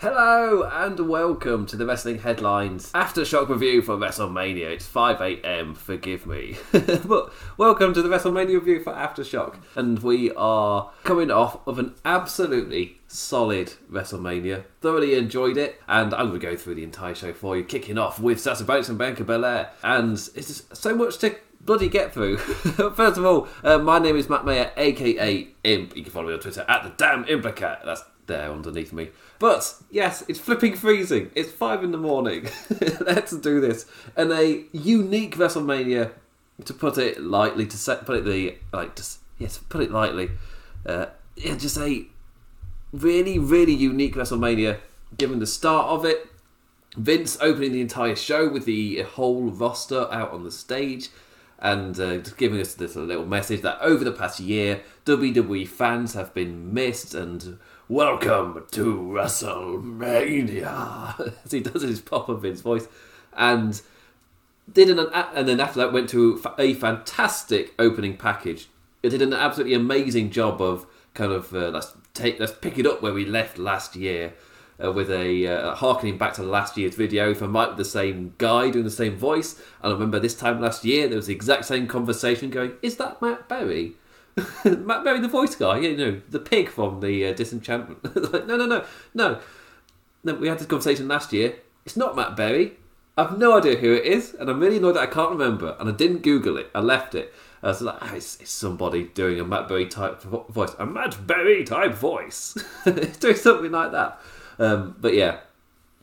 Hello and welcome to the Wrestling Headlines Aftershock review for WrestleMania. It's 5am, forgive me. but welcome to the WrestleMania review for Aftershock. And we are coming off of an absolutely solid WrestleMania. Thoroughly enjoyed it. And I'm going to go through the entire show for you, kicking off with Sasha Banks and Bianca Belair. And it's just so much to bloody get through. First of all, uh, my name is Matt Mayer, aka Imp. You can follow me on Twitter at the damn Implicat. That's there underneath me. But yes, it's flipping freezing. It's five in the morning. Let's do this. And a unique WrestleMania, to put it lightly, to set, put it the like, just yes, put it lightly. Uh, yeah, just a really, really unique WrestleMania. Given the start of it, Vince opening the entire show with the whole roster out on the stage and uh, giving us this little message that over the past year, WWE fans have been missed and welcome to WrestleMania. As he does his proper Vince voice, and did an and then after that went to a fantastic opening package. It did an absolutely amazing job of kind of uh, let's take let's pick it up where we left last year. Uh, with a uh, harkening back to last year's video for Mike the same guy doing the same voice. And I remember this time last year there was the exact same conversation going, "Is that Matt Berry?" Matt Berry, the voice guy, you know, the pig from the uh, Disenchantment. like, no, no, no, no, no. We had this conversation last year. It's not Matt Berry. I've no idea who it is, and I'm really annoyed that I can't remember. And I didn't Google it. I left it. I was like, oh, it's, it's, somebody doing a Matt Berry type voice, a Matt Berry type voice, doing something like that. Um, but yeah,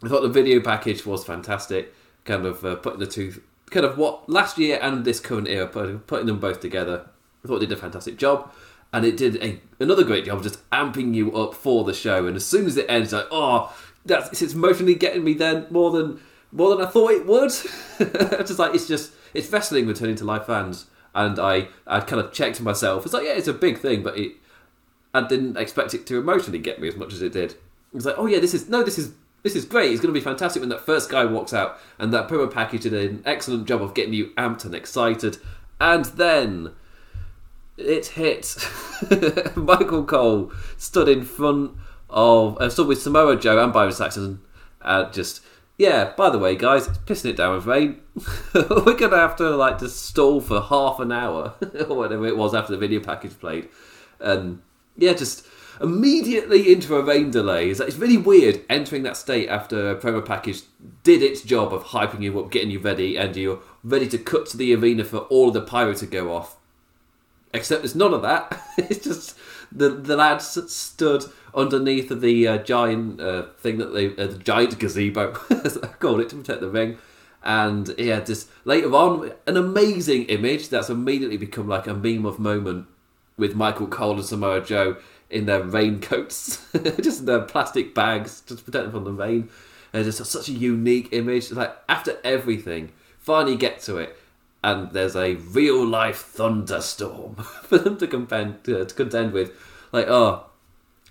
I thought the video package was fantastic. Kind of uh, putting the two, kind of what last year and this current era, putting them both together. I thought they did a fantastic job, and it did a, another great job just amping you up for the show. And as soon as it ends, like oh, that's it's emotionally getting me then more than more than I thought it would. It's just like it's just it's wrestling returning to live fans, and I I kind of checked myself. It's like yeah, it's a big thing, but it I didn't expect it to emotionally get me as much as it did. It was like, oh yeah, this is no, this is this is great. It's going to be fantastic when that first guy walks out, and that promo package did an excellent job of getting you amped and excited. And then it hit. Michael Cole stood in front of, uh, stood with Samoa Joe and Byron Saxton, and just yeah. By the way, guys, it's pissing it down with rain. We're gonna have to like just stall for half an hour or whatever it was after the video package played, and yeah, just immediately into a rain delay. It's, really weird entering that state after a promo package did its job of hyping you up, getting you ready, and you're ready to cut to the arena for all the pyro to go off. Except it's none of that. it's just the the lads stood underneath the uh, giant uh, thing that they uh, the giant gazebo, as I called it, to protect the ring. And yeah, just later on, an amazing image that's immediately become like a meme of moment with Michael Cole and Samoa Joe in their raincoats, just in their plastic bags, just to protect them from the rain. And it's just such a unique image. Like after everything, finally get to it, and there's a real life thunderstorm for them to contend uh, to contend with. Like oh,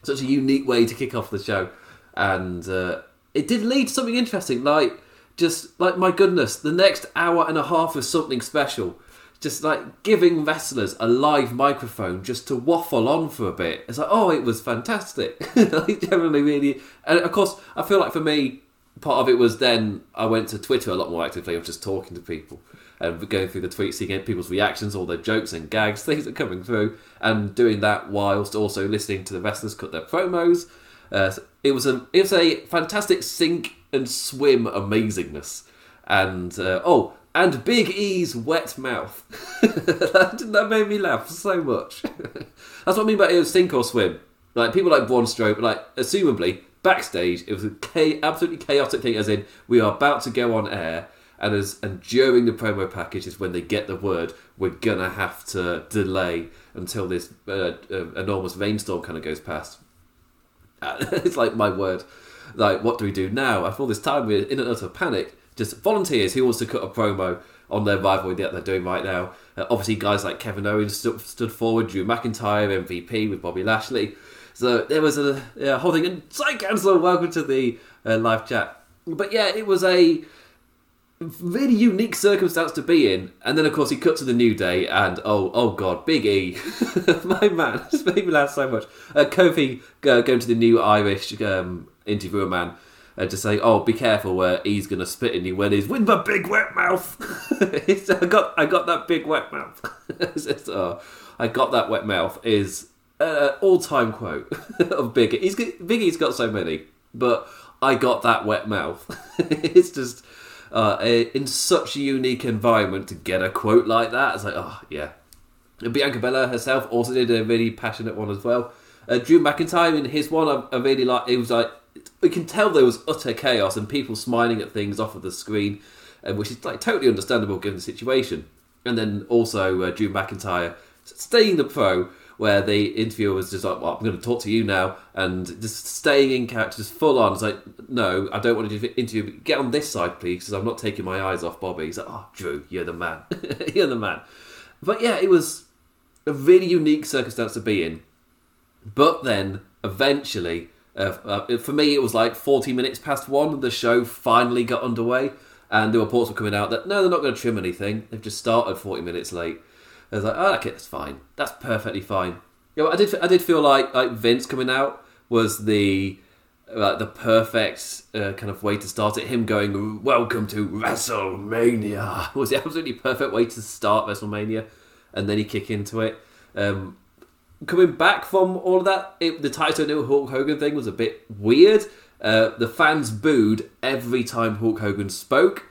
such a unique way to kick off the show, and uh, it did lead to something interesting. Like just like my goodness, the next hour and a half of something special just like giving wrestlers a live microphone just to waffle on for a bit. It's like, oh, it was fantastic. like, generally, really, and of course, I feel like for me, part of it was then I went to Twitter a lot more actively. I was just talking to people and going through the tweets, seeing people's reactions, all their jokes and gags, things are coming through, and doing that whilst also listening to the wrestlers cut their promos. Uh, it was a it was a fantastic sink and swim amazingness, and uh, oh, and Big E's wet mouth. that, that, made me laugh so much. That's what I mean by it was sink or swim. Like people like Braun Strowman, like assumably backstage, it was a absolutely chaotic thing. As in, we are about to go on air, and as and during the promo package is when they get the word, we're gonna have to delay until this uh, uh, enormous rainstorm kind of goes past. it's like my word. Like, what do we do now? After all this time, we're in and utter panic just volunteers who wants to cut a promo on their rivalry that they're doing right now. Uh, obviously, guys like Kevin Owens stood, stood, forward, Drew McIntyre, MVP with Bobby Lashley. So there was a yeah, whole thing. And Cy Cancel, welcome to the uh, live chat. But yeah, it was a really unique circumstance to be in. And then, of course, he cut to the New Day, and oh, oh God, Big E, my man, just made me laugh so much. Uh, Kofi uh, going to the new Irish um, interviewer man. Uh, to say, oh, be careful where he's gonna spit in you when he's with my big wet mouth. I got, I got that big wet mouth. oh, I got that wet mouth is an all-time quote of Big E. He's Big E's got so many, but I got that wet mouth. it's just uh, in such a unique environment to get a quote like that. It's like, oh yeah. And Bianca Belair herself also did a really passionate one as well. Uh, Drew McIntyre in his one, I, I really like. It was like we can tell there was utter chaos and people smiling at things off of the screen, uh, which is like totally understandable given the situation. And then also uh, Drew McIntyre staying the pro, where the interviewer was just like, "Well, I'm going to talk to you now," and just staying in character, just full on. It's like, "No, I don't want to do the interview. Get on this side, please, because I'm not taking my eyes off Bobby." He's like, "Oh, Drew, you're the man. you're the man." But yeah, it was a really unique circumstance to be in. But then eventually, uh, uh, for me, it was like 40 minutes past one. The show finally got underway, and the reports were coming out that no, they're not going to trim anything. They've just started 40 minutes late. I was like, oh, okay, that's fine. That's perfectly fine. Yeah, I did. I did feel like like Vince coming out was the like the perfect uh, kind of way to start it. Him going, "Welcome to WrestleMania," was the absolutely perfect way to start WrestleMania, and then he kick into it. Um, coming back from all of that, it, the Title New Hulk Hogan thing was a bit weird. Uh, the fans booed every time Hulk Hogan spoke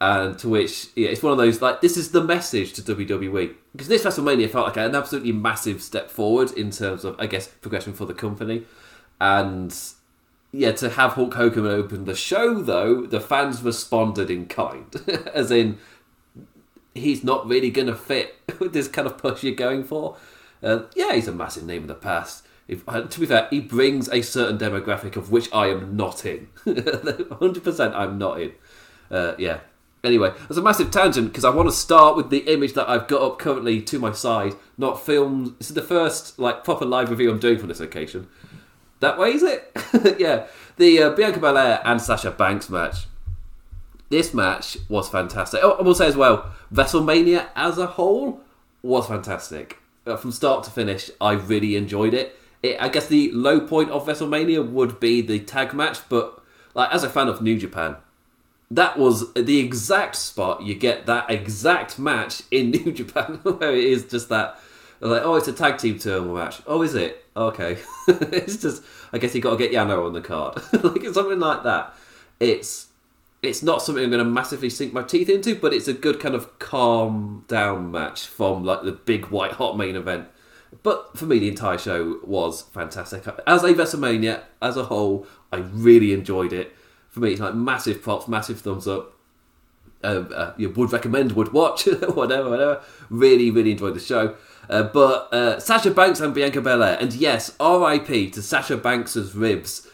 and to which yeah, it's one of those like this is the message to WWE because this WrestleMania felt like an absolutely massive step forward in terms of I guess progression for the company, and yeah, to have Hulk Hogan open the show though, the fans responded in kind, as in he's not really going to fit with this kind of push you're going for. Uh, yeah, he's a massive name in the past. If, uh, to be fair, he brings a certain demographic of which I am not in. 100% I'm not in. Uh, yeah, Anyway, there's a massive tangent because I want to start with the image that I've got up currently to my side, not filmed. This is the first like proper live review I'm doing for this occasion. That way, is it? yeah, the uh, Bianca Belair and Sasha Banks match. This match was fantastic. Oh, I will say as well, WrestleMania as a whole was fantastic. Uh, from start to finish, I really enjoyed it. it. I guess the low point of WrestleMania would be the tag match, but like as a fan of New Japan, that was the exact spot you get that exact match in New Japan, where it is just that. Like, oh, it's a tag team turmoil match. Oh, is it? Okay. it's just, I guess you got to get Yano on the card, like something like that. It's it's not something I'm going to massively sink my teeth into, but it's a good kind of calm down match from like the big white hot main event. But for me, the entire show was fantastic. As a WrestleMania as a whole, I really enjoyed it for me, it's like massive props, massive thumbs up. Uh, uh, you would recommend, would watch, whatever, whatever. Really, really enjoyed the show. Uh, but uh, Sasha Banks and Bianca Belair, and yes, R.I.P. to Sasha Banks's ribs.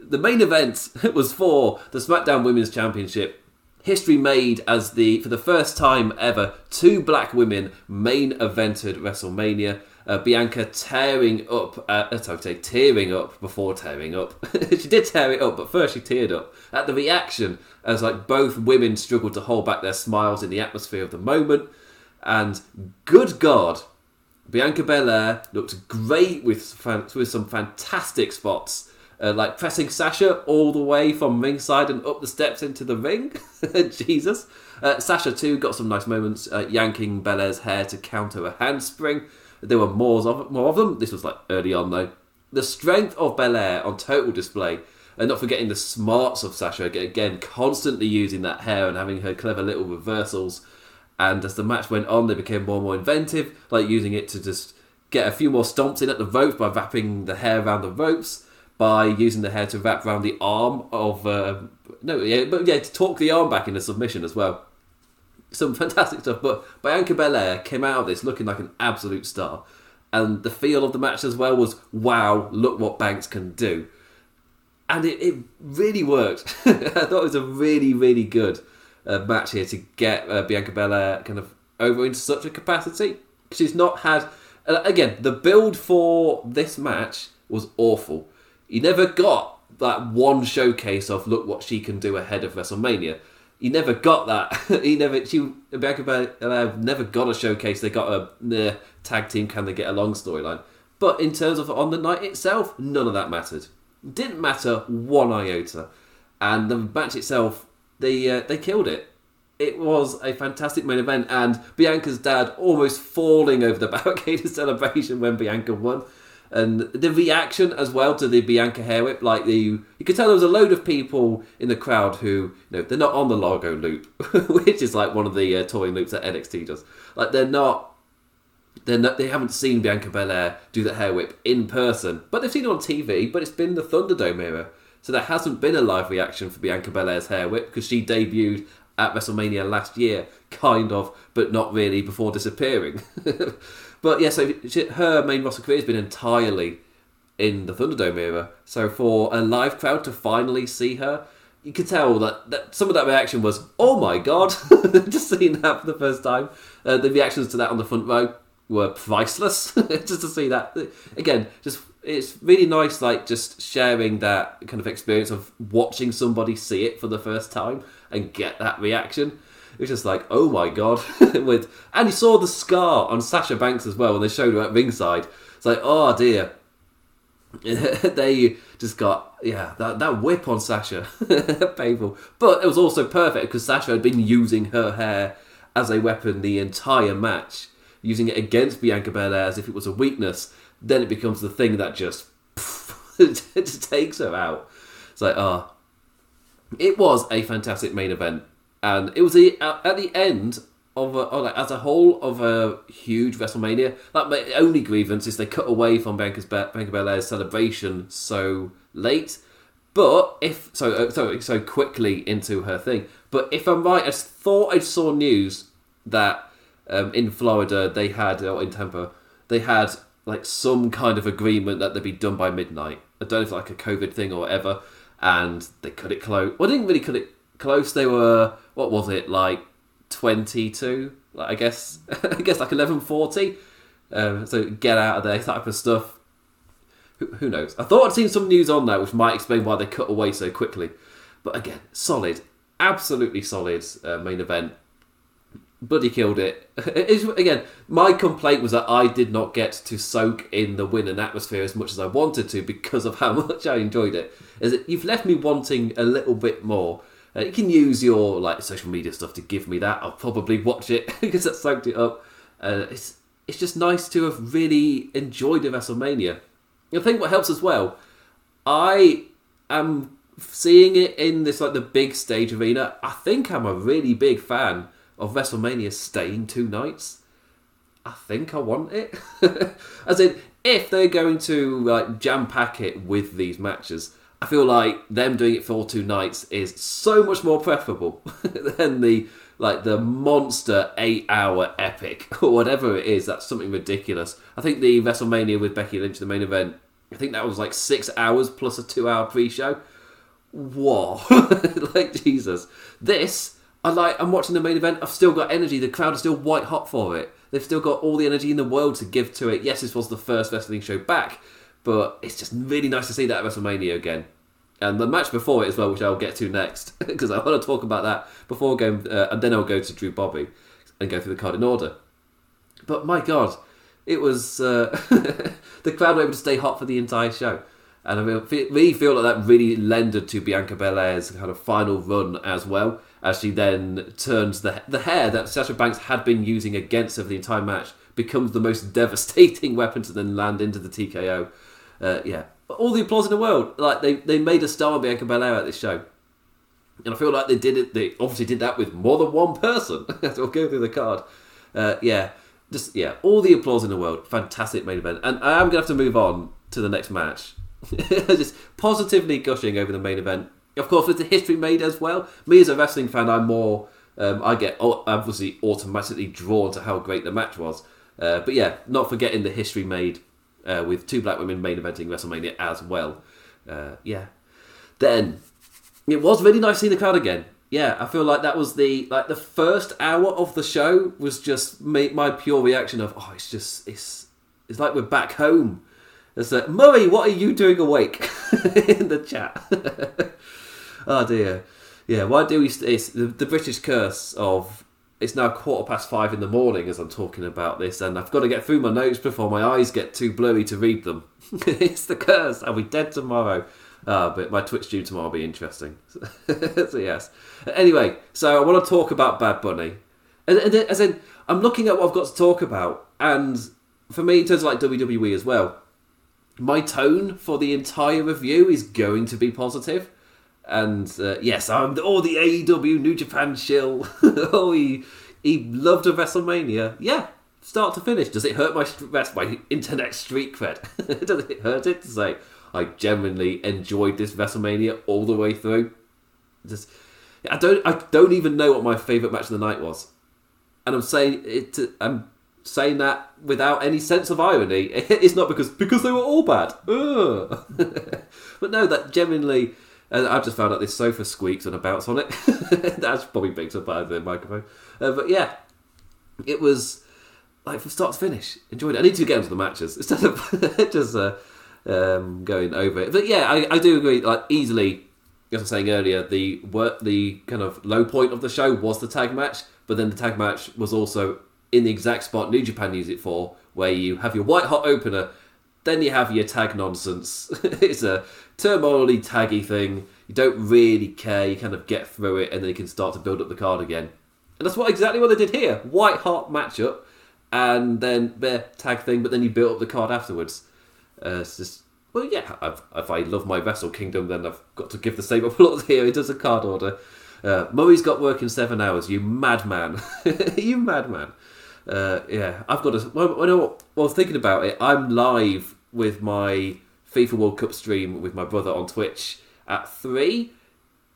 The main event was for the SmackDown Women's Championship. History made as the for the first time ever, two black women main evented WrestleMania uh, Bianca tearing up, uh, sorry, tearing up before tearing up. she did tear it up, but first she teared up at the reaction as like both women struggled to hold back their smiles in the atmosphere of the moment. And good God, Bianca Belair looked great with with some fantastic spots. Uh, like pressing Sasha all the way from ringside and up the steps into the ring. Jesus. Uh, Sasha, too, got some nice moments, uh, yanking Belair's hair to counter a handspring. There were more of more of them. This was like early on though. The strength of Belair on total display, and not forgetting the smarts of Sasha again, constantly using that hair and having her clever little reversals. And as the match went on, they became more and more inventive, like using it to just get a few more stomps in at the ropes by wrapping the hair around the ropes, by using the hair to wrap around the arm of uh, no, yeah, but yeah, to talk the arm back in a submission as well some fantastic stuff. But Bianca Belair came out of this looking like an absolute star, and the feel of the match as well was wow, look what Banks can do, and it, it really worked. I thought it was a really really good uh, match here to get uh, Bianca Belair kind of over into such a capacity. She's not had uh, again the build for this match was awful. You never got that one showcase of look what she can do ahead of WrestleMania he never got that. he never. She Bianca Belair never got a showcase. They got a tag team. Can they get along storyline? But in terms of on the night itself, none of that mattered. Didn't matter one iota. And the match itself, they uh, they killed it. It was a fantastic main event, and Bianca's dad almost falling over the barricade in celebration when Bianca won and the reaction as well to the Bianca hair whip, like the you could tell there was a load of people in the crowd who you know they're not on the Largo loop, which is like one of the uh, touring loops that NXT does. Like they're not. They're not, they haven't seen Bianca Belair do the hair whip in person, but they've seen it on TV. But it's been the Thunderdome era, so there hasn't been a live reaction for Bianca Belair's hair whip because she debuted at WrestleMania last year, kind of, but not really before disappearing. But yeah, so she, her main roster career has been entirely in the Thunderdome era. So for a live crowd to finally see her, you could tell that, that some of that reaction was, "Oh my god!" just seeing that for the first time. Uh, the reactions to that on the front row were priceless. just to see that again, just it's really nice, like just sharing that kind of experience of watching somebody see it for the first time and get that reaction. It was just like, oh my god. With and you saw the scar on Sasha Banks as well when they showed her at ringside. It's like, oh dear. they just got yeah that that whip on Sasha, painful. But it was also perfect because Sasha had been using her hair as a weapon the entire match, using it against Bianca Belair as if it was a weakness. Then it becomes the thing that just takes her out. It's like ah, oh. it was a fantastic main event and it was the, at the end of, a, like, as a whole of a huge WrestleMania. That my only grievance is they cut away from Bianca's Bianca Belair's celebration so late. But if so, uh, so so quickly into her thing. But if I'm right, I thought I saw news that um, in Florida they had or in Tampa they had like some kind of agreement that they'd be done by midnight. I don't know if like a COVID thing or whatever, and they cut it close. Well, they didn't really cut it close. They were what was it like twenty two? Like, I guess I guess like eleven forty. Um, so get out of there type of stuff. Who, who knows? I thought I'd seen some news on that which might explain why they cut away so quickly. But again, solid, absolutely solid uh, main event. Buddy killed it. It's, again, my complaint was that I did not get to soak in the win and atmosphere as much as I wanted to because of how much I enjoyed it. Is that you've left me wanting a little bit more. Uh, you can use your like social media stuff to give me that. I'll probably watch it because that soaked it up. Uh, it's it's just nice to have really enjoyed a WrestleMania. I think what helps as well, I am seeing it in this like the big stage arena. I think I'm a really big fan of WrestleMania staying two nights. I think I want it. As in, if they're going to like jam pack it with these matches, I feel like them doing it for two nights is so much more preferable than the like the monster eight hour epic or whatever it is. That's something ridiculous. I think the WrestleMania with Becky Lynch, the main event, I think that was like six hours plus a two hour pre show. Whoa, like Jesus. This, I like. I'm watching the main event. I've still got energy. The crowd is still white hot for it. They've still got all the energy in the world to give to it. Yes, this was the first wrestling show back, but it's just really nice to see that at WrestleMania again and the match before it as well, which I'll get to next, because I want to talk about that before going, uh, and then I'll go to Drew Bobby and go through the card in order. But my God, it was uh, the crowd were able to stay hot for the entire show, and I really feel like that really lended to Bianca Belair's kind of final run as well, as she then turns the the hair that Sasha Banks had been using against her for the entire match becomes the most devastating weapon to then land into the TKO. Uh, yeah, all the applause in the world. Like they, they made a star of Bianca Belair at this show. And I feel like they did it. They obviously did that with more than one person. I'll go through the card. Uh, yeah, just yeah, all the applause in the world. Fantastic main event. And I am gonna have to move on to the next match. just positively gushing over the main event. Of course, with the history made as well. Me as a wrestling fan, I'm more. Um, I get obviously automatically drawn to how great the match was. Uh, but yeah, not forgetting the history made uh, with two black women main eventing WrestleMania as well. Uh, yeah. Then it was really nice seeing the crowd again. Yeah, I feel like that was the like the first hour of the show was just my, my pure reaction of oh it's just it's it's like we're back home. It's like Murray, what are you doing awake in the chat? oh dear. Yeah, why do we? It's the, the British curse of it's now quarter past five in the morning as I'm talking about this, and I've got to get through my notes before my eyes get too blurry to read them. it's the curse. I'll be dead tomorrow. Uh, but my Twitch stream tomorrow will be interesting. so yes. Anyway, so I want to talk about Bad Bunny, and, and as in I'm looking at what I've got to talk about, and for me, in terms of like WWE as well, my tone for the entire review is going to be positive. And uh, yes, I'm all the AEW New Japan shill. oh, he he loved a WrestleMania. Yeah, start to finish. Does it hurt my my internet street cred? Does it hurt it to say I genuinely enjoyed this WrestleMania all the way through? Just I don't I don't even know what my favorite match of the night was, and I'm saying it. I'm saying that without any sense of irony. It's not because because they were all bad. But no, that genuinely. And I've just found out this sofa squeaks when I bounce on it. That's probably picked up by the microphone. Uh, but yeah, it was like from start to finish. Enjoyed it. I need to get into the matches instead of just uh, um, going over it. But yeah, I, I do agree. Like easily, as I was saying earlier, the work, the kind of low point of the show was the tag match. But then the tag match was also in the exact spot New Japan used it for, where you have your white hot opener, then you have your tag nonsense. it's a turmoily taggy thing. You don't really care. You kind of get through it, and then you can start to build up the card again. And that's what exactly what they did here. White hot matchup, and then their tag thing, but then you build up the card afterwards. Uh, it's just well, yeah. I've, if I love my Wrestle Kingdom, then I've got to give the same applause here. It does a card order. Uh, Murray's got work in seven hours. You madman! you madman! Uh, yeah, I've got to. Well, know what? Well, thinking about it, I'm live with my FIFA World Cup stream with my brother on Twitch at three.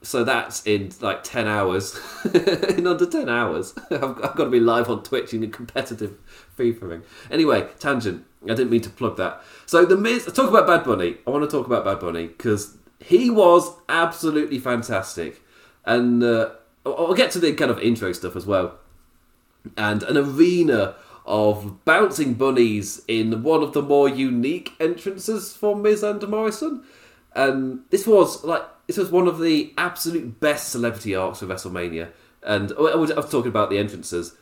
So that's in like 10 hours. in under 10 hours. I've, I've got to be live on Twitch in a competitive FIFA ring. Anyway, tangent. I didn't mean to plug that. So, the Miz, talk about Bad Bunny. I want to talk about Bad Bunny because he was absolutely fantastic. And uh, I'll I'll get to the kind of intro stuff as well. And an arena of bouncing bunnies in one of the more unique entrances for Miz and Morrison. And this was like this was one of the absolute best celebrity arcs of WrestleMania. And oh, I was, talking about the entrances.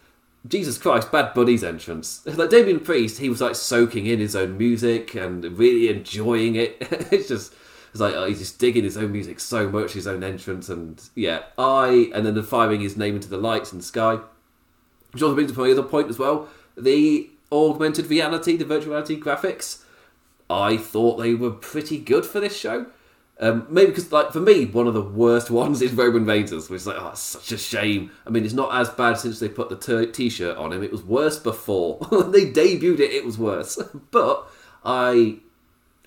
Jesus Christ, Bad Bunny's entrance. Like Damian Priest, he was like soaking in his own music and really enjoying it. it's just it's like oh, he's just digging his own music so much, his own entrance, and yeah, I and then the firing his name into the lights in the sky. Which also brings up my other point as well. The augmented reality, the virtual reality graphics, I thought they were pretty good for this show. Um, maybe because, like, for me, one of the worst ones is Roman Reigns, which is like, oh, it's such a shame. I mean, it's not as bad since they put the t- shirt on him. It was worse before. when they debuted it, it was worse. but I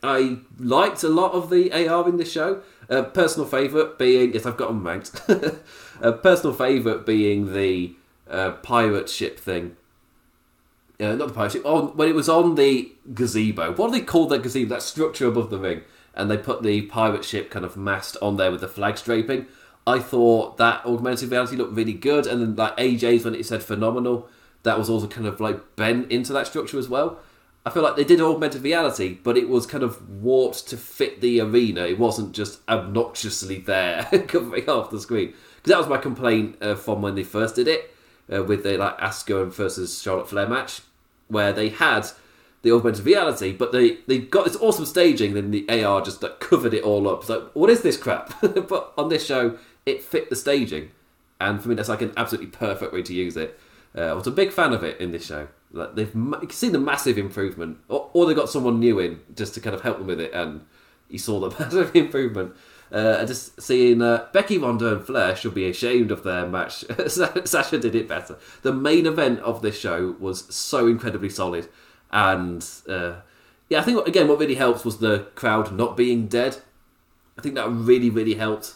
I liked a lot of the AR in this show. Uh, personal favourite being, yes, I've got them ranked. uh, personal favourite being the uh, pirate ship thing. Uh, not the pirate ship. On when it was on the gazebo. What do they call that gazebo? That structure above the ring, and they put the pirate ship kind of mast on there with the flags draping. I thought that augmented reality looked really good, and then like AJ's when it said phenomenal, that was also kind of like bent into that structure as well. I feel like they did augmented reality, but it was kind of warped to fit the arena. It wasn't just obnoxiously there covering off the screen. Because that was my complaint uh, from when they first did it uh, with the like Asuka versus Charlotte Flair match, where they had the augmented reality, but they they got this awesome staging, then the AR just like, covered it all up. It's like, what is this crap? but on this show, it fit the staging, and for me, that's like an absolutely perfect way to use it. Uh, I was a big fan of it in this show. Like they've ma- you can see the massive improvement, or, or they got someone new in just to kind of help them with it, and you saw the massive improvement. Uh, just seeing uh, Becky, Ronda, and Flair should be ashamed of their match. Sasha did it better. The main event of this show was so incredibly solid, and uh, yeah, I think again what really helps was the crowd not being dead. I think that really really helped.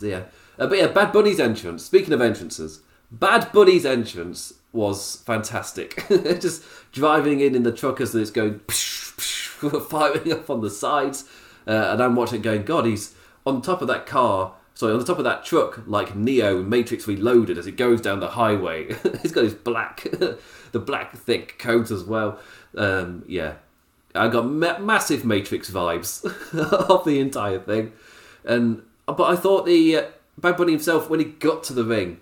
So, yeah, uh, but yeah, Bad Bunny's entrance. Speaking of entrances, Bad Bunny's entrance was fantastic. Just driving in in the truck as it's going psh, psh, firing up on the sides, uh, and I'm watching it going, God, he's on top of that car. Sorry, on the top of that truck, like Neo Matrix Reloaded, as it goes down the highway. He's got his black, the black thick coat as well. Um, yeah, I got ma- massive Matrix vibes of the entire thing, and but I thought the uh, Bad Bunny himself, when he got to the ring,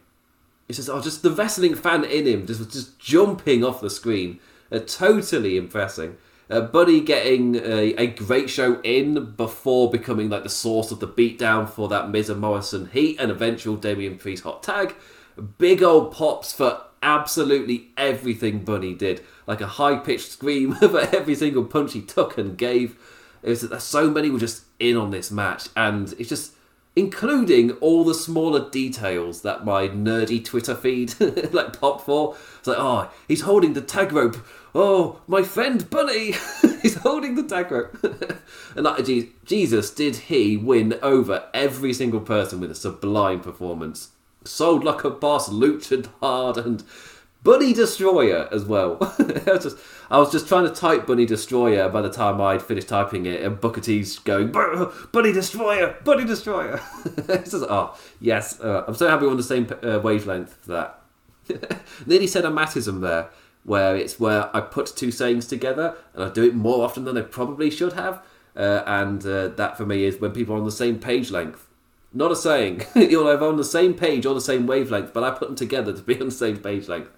he says, "Oh, just the wrestling fan in him just was just jumping off the screen, uh, totally impressing." Uh, Buddy getting a, a great show in before becoming like the source of the beatdown for that Miz and Morrison heat and eventual Damian Priest hot tag. Big old pops for absolutely everything Bunny did, like a high pitched scream for every single punch he took and gave. It was that so many were just in on this match, and it's just including all the smaller details that my nerdy Twitter feed like popped for. It's like, oh, he's holding the tag rope. Oh, my friend Bunny, he's holding the tag rope. and like, Jesus, did he win over every single person with a sublime performance? Sold like a boss, luchad hard, and Bunny Destroyer as well. I, was just, I was just trying to type Bunny Destroyer by the time I'd finished typing it, and Booker T's going, Bunny Destroyer, Bunny Destroyer. it's just, oh, yes, uh, I'm so happy we're on the same uh, wavelength for that. Nearly said a matism there, where it's where I put two sayings together, and I do it more often than I probably should have. Uh, and uh, that for me is when people are on the same page length. Not a saying. You're either on the same page or the same wavelength, but I put them together to be on the same page length.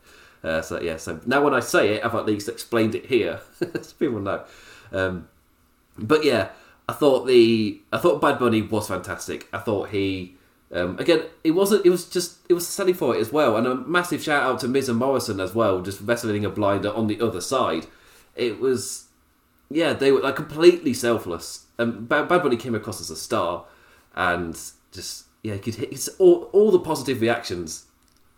Uh, so yeah, so now when I say it, I've at least explained it here, so people know. Um, but yeah, I thought the I thought Bad Bunny was fantastic. I thought he um, again it wasn't it was just it was selling for it as well, and a massive shout out to Miz and Morrison as well, just wrestling a blinder on the other side. It was yeah they were like completely selfless. And Bad, Bad Bunny came across as a star, and just yeah, he could hit all all the positive reactions,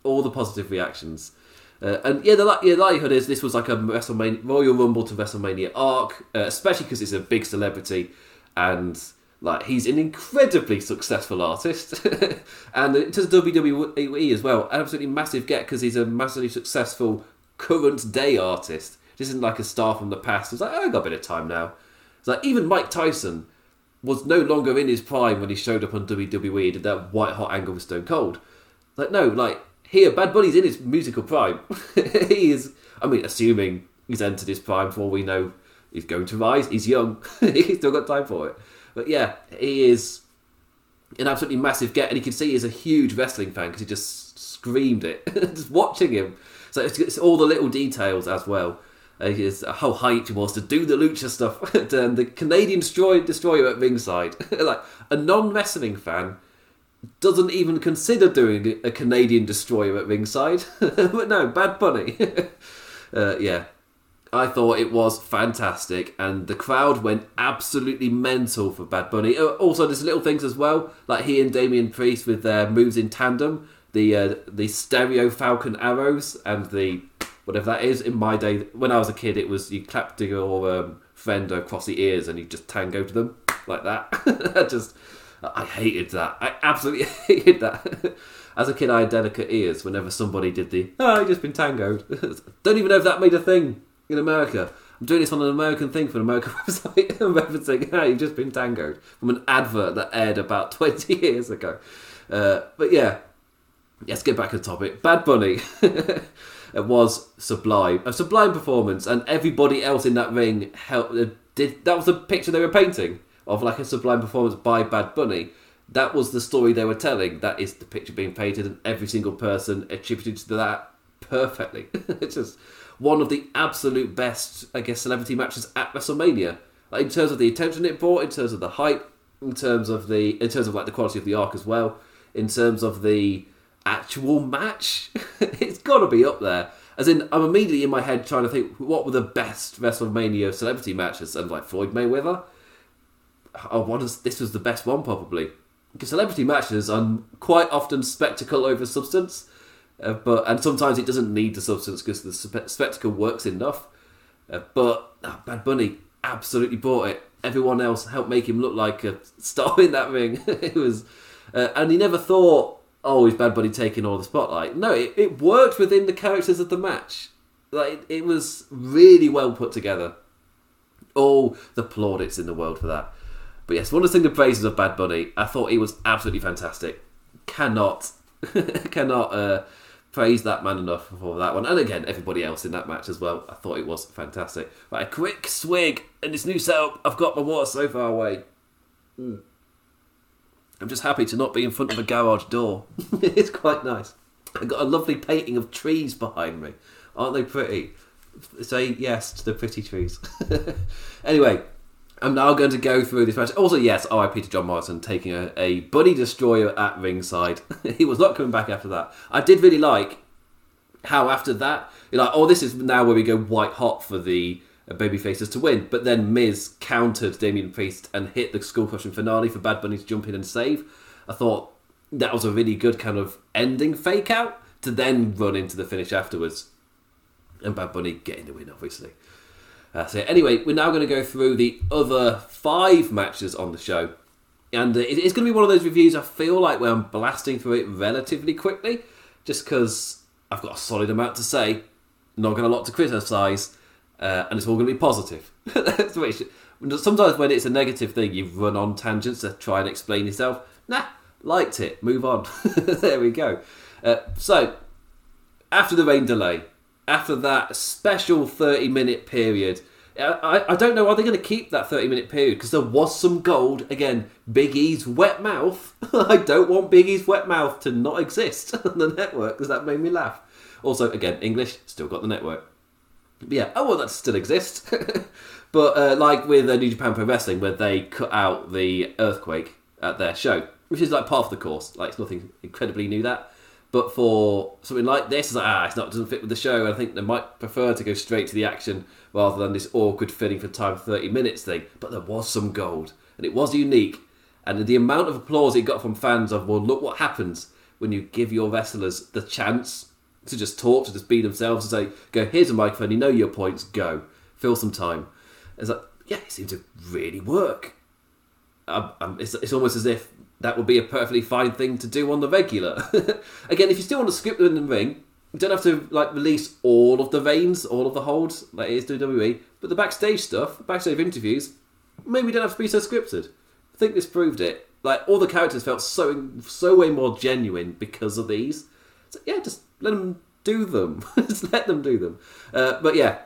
all the positive reactions. Uh, and yeah, the, yeah, the likelihood is this was like a WrestleMania Royal Rumble to WrestleMania arc, uh, especially because it's a big celebrity and like he's an incredibly successful artist. and does WWE as well, absolutely massive get because he's a massively successful current day artist. This isn't like a star from the past. It's like oh, I got a bit of time now. It's like even Mike Tyson was no longer in his prime when he showed up on WWE. and Did that white hot angle with Stone Cold. Like no, like here, Bad Bunny's in his musical prime. he is, I mean, assuming he's entered his prime for all we know he's going to rise. He's young. he's still got time for it. But yeah, he is an absolutely massive get, and you can see he's a huge wrestling fan because he just screamed it just watching him. So it's, it's, all the little details as well. Uh, his, how hyped he was to do the lucha stuff, and the Canadian destroyer, destroyer at ringside. like a non wrestling fan doesn't even consider doing a Canadian destroyer at ringside. but no, Bad Bunny. uh, yeah, I thought it was fantastic, and the crowd went absolutely mental for Bad Bunny. Uh, also, there's little things as well, like he and Damian Priest with their moves in tandem, the uh, the stereo Falcon arrows, and the whatever that is. In my day, when I was a kid, it was you clapped your um, friend across the ears and you just tango to them like that. I just I hated that. I absolutely hated that. As a kid, I had delicate ears whenever somebody did the, oh, I've just been tangoed. Don't even know if that made a thing in America. I'm doing this on an American thing for an American website. I'm referencing, oh, you've just been tangoed from an advert that aired about 20 years ago. Uh, but yeah, let's get back to the topic. Bad Bunny. it was sublime. A sublime performance, and everybody else in that ring helped. Uh, did that was the picture they were painting of like a sublime performance by Bad Bunny. That was the story they were telling. That is the picture being painted, and every single person attributed to that perfectly. it's just one of the absolute best, I guess, celebrity matches at WrestleMania. Like in terms of the attention it brought, in terms of the hype, in terms of the, in terms of like the quality of the arc as well, in terms of the actual match, it's got to be up there. As in, I'm immediately in my head trying to think what were the best WrestleMania celebrity matches, and like Floyd Mayweather oh, what is this was the best one probably because celebrity matches are quite often spectacle over substance, uh, but and sometimes it doesn't need the substance because the spe- spectacle works enough. Uh, but oh, Bad Bunny absolutely bought it. Everyone else helped make him look like a star in that ring. it was, uh, and he never thought, "Oh, is Bad Bunny taking all the spotlight?" No, it, it worked within the characters of the match. Like it, it was really well put together. All the plaudits in the world for that. But yes, one of the praises of Bad Bunny. I thought he was absolutely fantastic. Cannot, cannot uh, praise that man enough for that one. And again, everybody else in that match as well. I thought it was fantastic. Right, a quick swig in this new setup. I've got my water so far away. Mm. I'm just happy to not be in front of a garage door. it's quite nice. I've got a lovely painting of trees behind me. Aren't they pretty? Say yes to the pretty trees. anyway, I'm now going to go through this match. Also, yes, RIP to John Morrison taking a, a buddy destroyer at ringside. he was not coming back after that. I did really like how after that, you're like, oh, this is now where we go white hot for the uh, baby faces to win. But then Miz countered Damian Priest and hit the skull crushing finale for Bad Bunny to jump in and save. I thought that was a really good kind of ending fake out to then run into the finish afterwards. And Bad Bunny getting the win, obviously. Uh, so anyway, we're now going to go through the other five matches on the show, and uh, it's going to be one of those reviews. I feel like where I'm blasting through it relatively quickly, just because I've got a solid amount to say, not got a lot to criticise, uh, and it's all going to be positive. That's. Sometimes when it's a negative thing, you run on tangents to try and explain yourself. Nah, liked it. Move on. there we go. Uh, so after the rain delay, after that special 30 minute period. I, I don't know, are they going to keep that 30 minute period? Because there was some gold. Again, Big E's wet mouth. I don't want Big E's wet mouth to not exist on the network because that made me laugh. Also, again, English, still got the network. But yeah, oh well, that still exists. but uh, like with uh, New Japan Pro Wrestling, where they cut out the earthquake at their show, which is like part of the course. Like, it's nothing incredibly new that. But for something like this, it's like, ah, it's not doesn't fit with the show. I think they might prefer to go straight to the action rather than this awkward fitting for time 30 minutes thing. But there was some gold, and it was unique. And the amount of applause it got from fans of, well, look what happens when you give your wrestlers the chance to just talk, to just be themselves, and say, go, here's a microphone, you know your points, go. Fill some time. It's like, yeah, it seemed to really work. Um, um, it's, it's almost as if that would be a perfectly fine thing to do on the regular. Again, if you still want to script them in the ring, you don't have to like release all of the veins, all of the holds, like it is WWE. But the backstage stuff, backstage interviews, maybe don't have to be so scripted. I think this proved it. Like all the characters felt so so way more genuine because of these. So yeah, just let them do them. just let them do them. Uh, but yeah,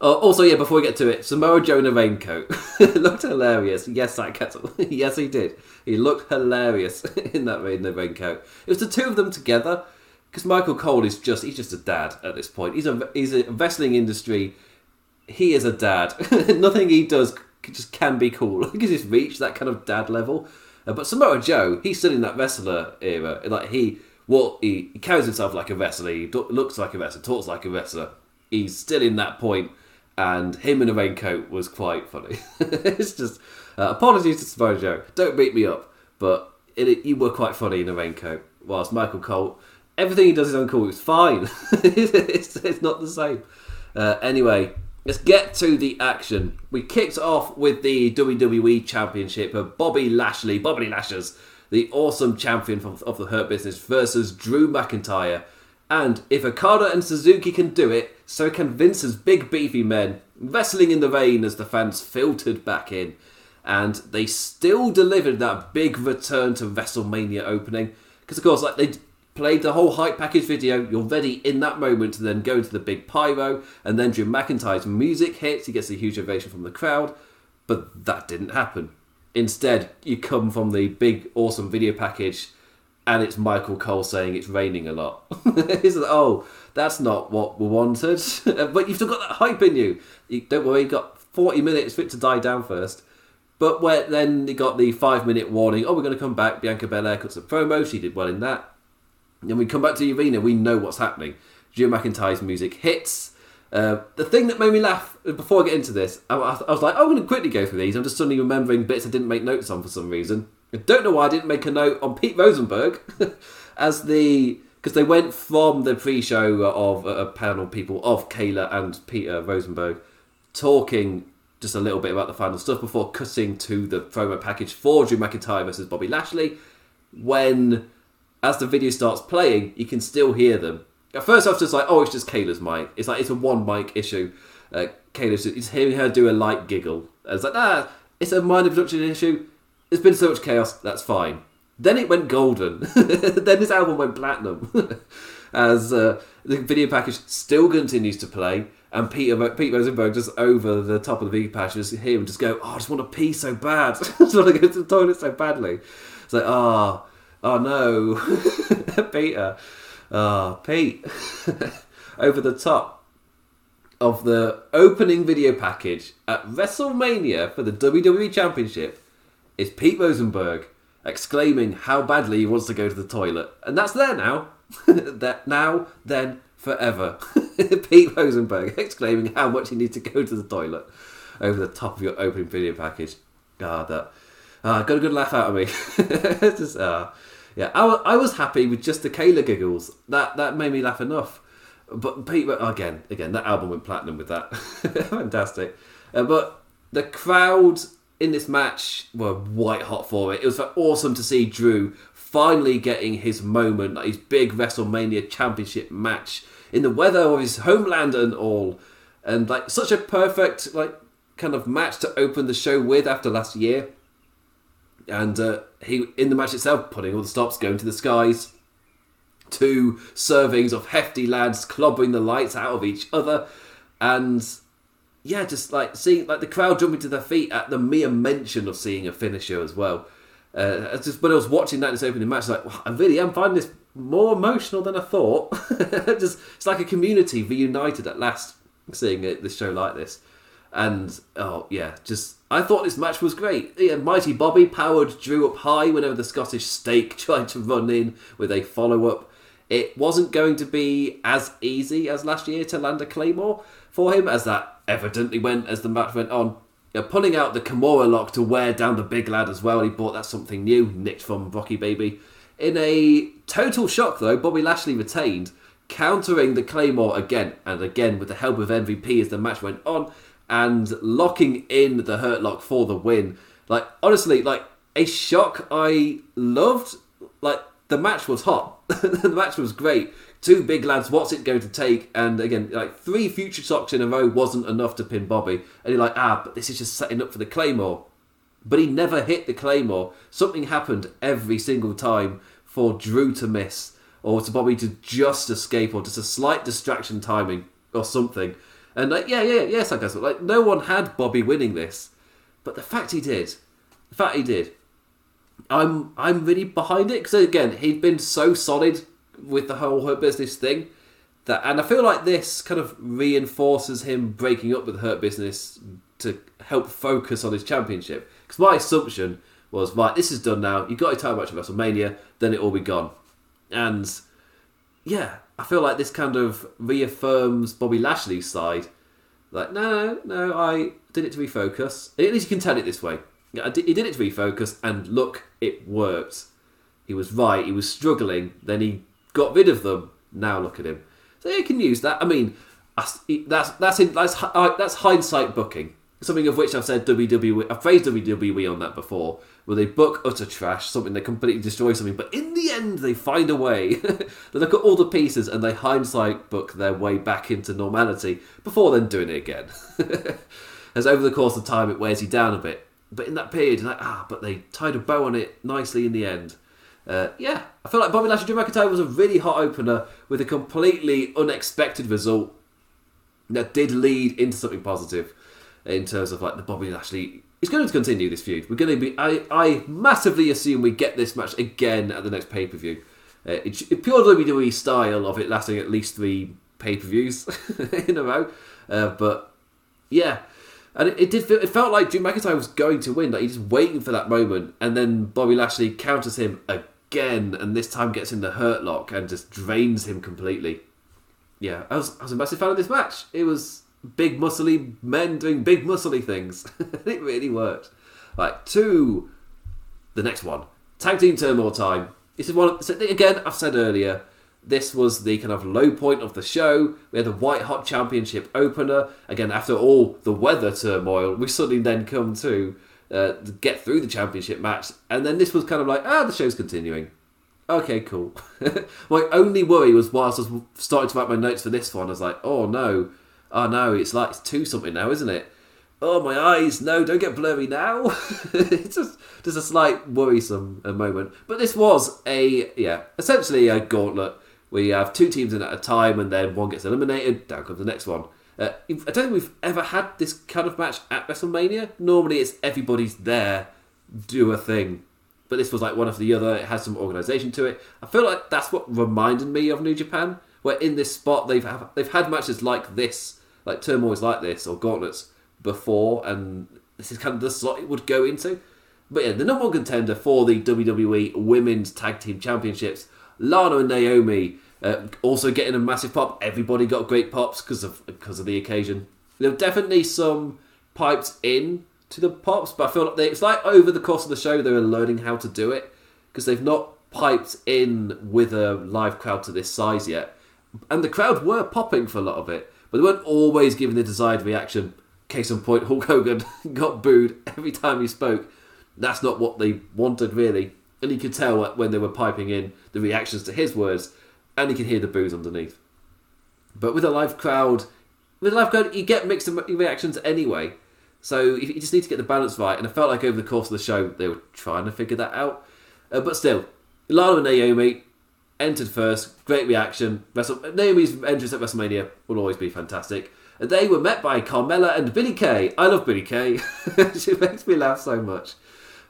uh, also, yeah, before we get to it, Samoa Joe in a raincoat looked hilarious. Yes, that Kettle. yes, he did. He looked hilarious in that the raincoat. It was the two of them together because Michael Cole is just—he's just a dad at this point. He's a he's a wrestling industry. He is a dad. Nothing he does just can be cool because he's reached that kind of dad level. Uh, but Samoa Joe, he's still in that wrestler era. Like he, well, he, he carries himself like a wrestler. He looks like a wrestler, talks like a wrestler. He's still in that point and him in a raincoat was quite funny. it's just uh, apologies to Samoa Joe. Don't beat me up, but it, it, you were quite funny in a raincoat. Whilst Michael Cole, everything he does is uncool. It's fine. it's, it's, not the same. Uh, anyway, let's get to the action. We kicked off with the WWE Championship of Bobby Lashley, Bobby Lashes, the awesome champion of the Hurt Business, versus Drew McIntyre. And if Okada and Suzuki can do it, so can Vince's big beefy men, wrestling in the rain as the fans filtered back in. And they still delivered that big return to WrestleMania opening. Because, of course, like they played the whole hype package video, you're ready in that moment to then go into the big pyro, and then Drew McIntyre's music hits, he gets a huge ovation from the crowd. But that didn't happen. Instead, you come from the big, awesome video package and it's Michael Cole saying it's raining a lot. like, oh, that's not what we wanted. but you've still got that hype in you. you don't worry, you've got 40 minutes for it to die down first. But where, then you got the five minute warning, oh, we're going to come back. Bianca Belair cuts a promo. She did well in that. Then we come back to the arena. We know what's happening. Drew McIntyre's music hits. Uh, the thing that made me laugh before I get into this, I, I was like, I'm going to quickly go through these. I'm just suddenly remembering bits I didn't make notes on for some reason. I don't know why I didn't make a note on Pete Rosenberg as the because they went from the pre-show of a panel people of Kayla and Peter Rosenberg talking just a little bit about the final stuff before cutting to the promo package for Drew McIntyre versus Bobby Lashley. When as the video starts playing, you can still hear them. At first, I was just like, "Oh, it's just Kayla's mic." It's like it's a one mic issue. Uh, Kayla's just, hearing her do a light giggle. I was like, "Ah, it's a minor production issue." There's been so much chaos. That's fine. Then it went golden. then this album went platinum. As uh, the video package still continues to play. And Peter Pete Rosenberg just over the top of the V patch, just hear him just go, "Oh, I just want to pee so bad. I just want to go to the toilet so badly." It's like, "Oh, oh no, Peter, oh Pete." over the top of the opening video package at WrestleMania for the WWE Championship is Pete Rosenberg exclaiming how badly he wants to go to the toilet. And that's there now. that now, then, forever. Pete Rosenberg exclaiming how much he needs to go to the toilet over the top of your opening video package. God, that uh, got a good laugh out of me. just, uh, yeah, I, I was happy with just the Kayla giggles. That that made me laugh enough. But Pete, again, again, that album went platinum with that. Fantastic. Uh, but the crowd in this match were white hot for it. It was awesome to see Drew finally getting his moment, like his big WrestleMania Championship match in the weather of his homeland and all, and like such a perfect like kind of match to open the show with after last year. And uh, he in the match itself, putting all the stops, going to the skies, two servings of hefty lads clobbering the lights out of each other, and yeah, just like seeing like the crowd jumping to their feet at the mere mention of seeing a finisher as well. Uh, just when I was watching that in this opening match, like I really am finding this more emotional than I thought. just it's like a community reunited at last, seeing it, this show like this. And oh yeah, just I thought this match was great. Yeah, Mighty Bobby powered Drew up high whenever the Scottish Stake tried to run in with a follow up. It wasn't going to be as easy as last year to land a Claymore for him, as that evidently went as the match went on. Yeah, pulling out the Kimura lock to wear down the big lad as well. He bought that something new, nicked from Rocky Baby. In a total shock, though, Bobby Lashley retained, countering the Claymore again and again with the help of MVP as the match went on, and locking in the Hurt Lock for the win. Like honestly, like a shock I loved. Like the match was hot. the match was great. Two big lads, what's it going to take? And again, like three future shocks in a row wasn't enough to pin Bobby. And you're like, ah, but this is just setting up for the Claymore. But he never hit the Claymore. Something happened every single time for Drew to miss, or to Bobby to just escape, or just a slight distraction timing, or something. And like, yeah, yeah, yes, I guess. Like, no one had Bobby winning this, but the fact he did, the fact he did, I'm I'm really behind it because again he'd been so solid with the whole Hurt Business thing that, and I feel like this kind of reinforces him breaking up with Hurt Business to help focus on his championship. Because my assumption was right, this is done now. You got your time match at WrestleMania, then it will be gone. And yeah, I feel like this kind of reaffirms Bobby Lashley's side. Like, no, no, I did it to refocus. At least you can tell it this way. He did it to refocus, and look, it worked. He was right. He was struggling. Then he got rid of them. Now look at him. So you can use that. I mean, that's that's that's that's hindsight booking. Something of which I've said WWE. I've praised WWE on that before, where they book utter trash, something they completely destroy something, but in the end they find a way. they look at all the pieces and they hindsight book their way back into normality before then doing it again. As over the course of time it wears you down a bit but in that period, like ah, but they tied a bow on it nicely in the end. Uh, yeah, I feel like Bobby Lashley Drew McIntyre was a really hot opener with a completely unexpected result that did lead into something positive in terms of like the Bobby Lashley. He's going to continue this feud. We're going to be. I, I massively assume we get this match again at the next pay per view. Uh, it's pure WWE style of it lasting at least three pay per views in a row. Uh, but yeah, and it, it, did feel, it felt like Drew McIntyre was going to win. Like he's just waiting for that moment, and then Bobby Lashley counters him again, and this time gets in the hurt lock and just drains him completely. Yeah, I was I was a massive fan of this match. It was big muscly men doing big muscly things. it really worked. Like two. the next one, tag team turmoil time. This is one so again. I've said earlier this was the kind of low point of the show. We had the White Hot Championship opener. Again, after all the weather turmoil, we suddenly then come to uh, get through the championship match. And then this was kind of like, ah, the show's continuing. Okay, cool. my only worry was whilst I was starting to write my notes for this one, I was like, oh no, oh no, it's like it's two something now, isn't it? Oh my eyes, no, don't get blurry now. it's just just a slight worrisome uh, moment. But this was a yeah, essentially a gauntlet we have two teams in at a time, and then one gets eliminated. Down comes the next one. Uh, I don't think we've ever had this kind of match at WrestleMania. Normally, it's everybody's there, do a thing. But this was like one after the other. It has some organisation to it. I feel like that's what reminded me of New Japan, where in this spot they've have, they've had matches like this, like turmoils like this or gauntlets before, and this is kind of the slot it would go into. But yeah, the number one contender for the WWE Women's Tag Team Championships, Lana and Naomi, uh, also getting a massive pop. Everybody got great pops because of because of the occasion. There were definitely some pipes in to the pops, but I feel like they, it's like over the course of the show they were learning how to do it because they've not piped in with a live crowd to this size yet, and the crowd were popping for a lot of it, but they weren't always giving the desired reaction. Case in point, Hulk Hogan got booed every time he spoke. That's not what they wanted, really. And you could tell when they were piping in the reactions to his words, and you can hear the boos underneath. But with a live crowd, with a live crowd, you get mixed reactions anyway. So you just need to get the balance right. And I felt like over the course of the show, they were trying to figure that out. Uh, but still, Lana and Naomi entered first. Great reaction. Wrestle- Naomi's entrance at WrestleMania will always be fantastic. They were met by Carmella and Billie Kay. I love Billie Kay. she makes me laugh so much.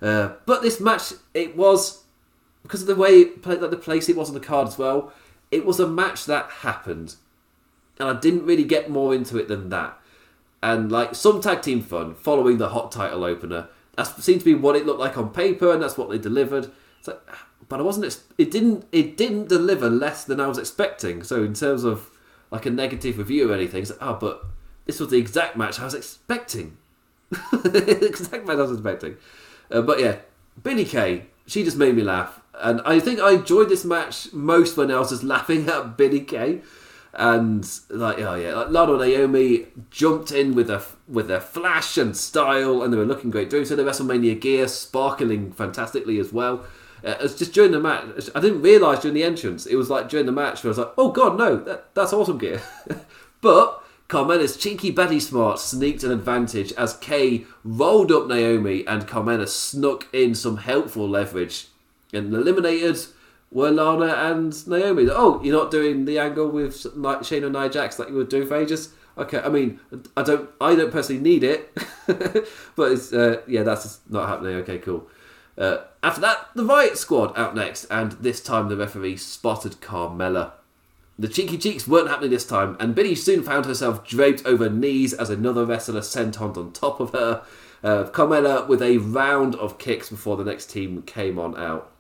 Uh, but this match, it was because of the way it played, like the place it was on the card as well. It was a match that happened, and I didn't really get more into it than that. And like some tag team fun following the hot title opener, that seemed to be what it looked like on paper, and that's what they delivered. It's like, but I wasn't. It didn't. It didn't deliver less than I was expecting. So in terms of like a negative review or anything. It's like, oh, but this was the exact match I was expecting. exact match I was expecting. Uh, but yeah, Billie Kay, she just made me laugh. And I think I enjoyed this match most when I was just laughing at Billie Kay. And like oh yeah, like Lana Naomi jumped in with a with a flash and style, and they were looking great. Doing so the WrestleMania gear, sparkling fantastically as well. Uh, it's just during the match. I didn't realise during the entrance. It was like during the match where I was like, oh god, no, that, that's awesome gear. but Carmella's cheeky Betty Smart sneaked an advantage as Kay rolled up Naomi and Carmella snuck in some helpful leverage and eliminated were Lana and Naomi. Oh, you're not doing the angle with Shayna and Nia Jax like you were doing for ages? Okay, I mean, I don't, I don't personally need it, but it's, uh, yeah, that's not happening. Okay, cool. Uh, after that, the Riott Squad out next, and this time the referee spotted Carmella. The cheeky cheeks weren't happening this time, and Billie soon found herself draped over knees as another wrestler sentoned on top of her. Uh, Carmella with a round of kicks before the next team came on out.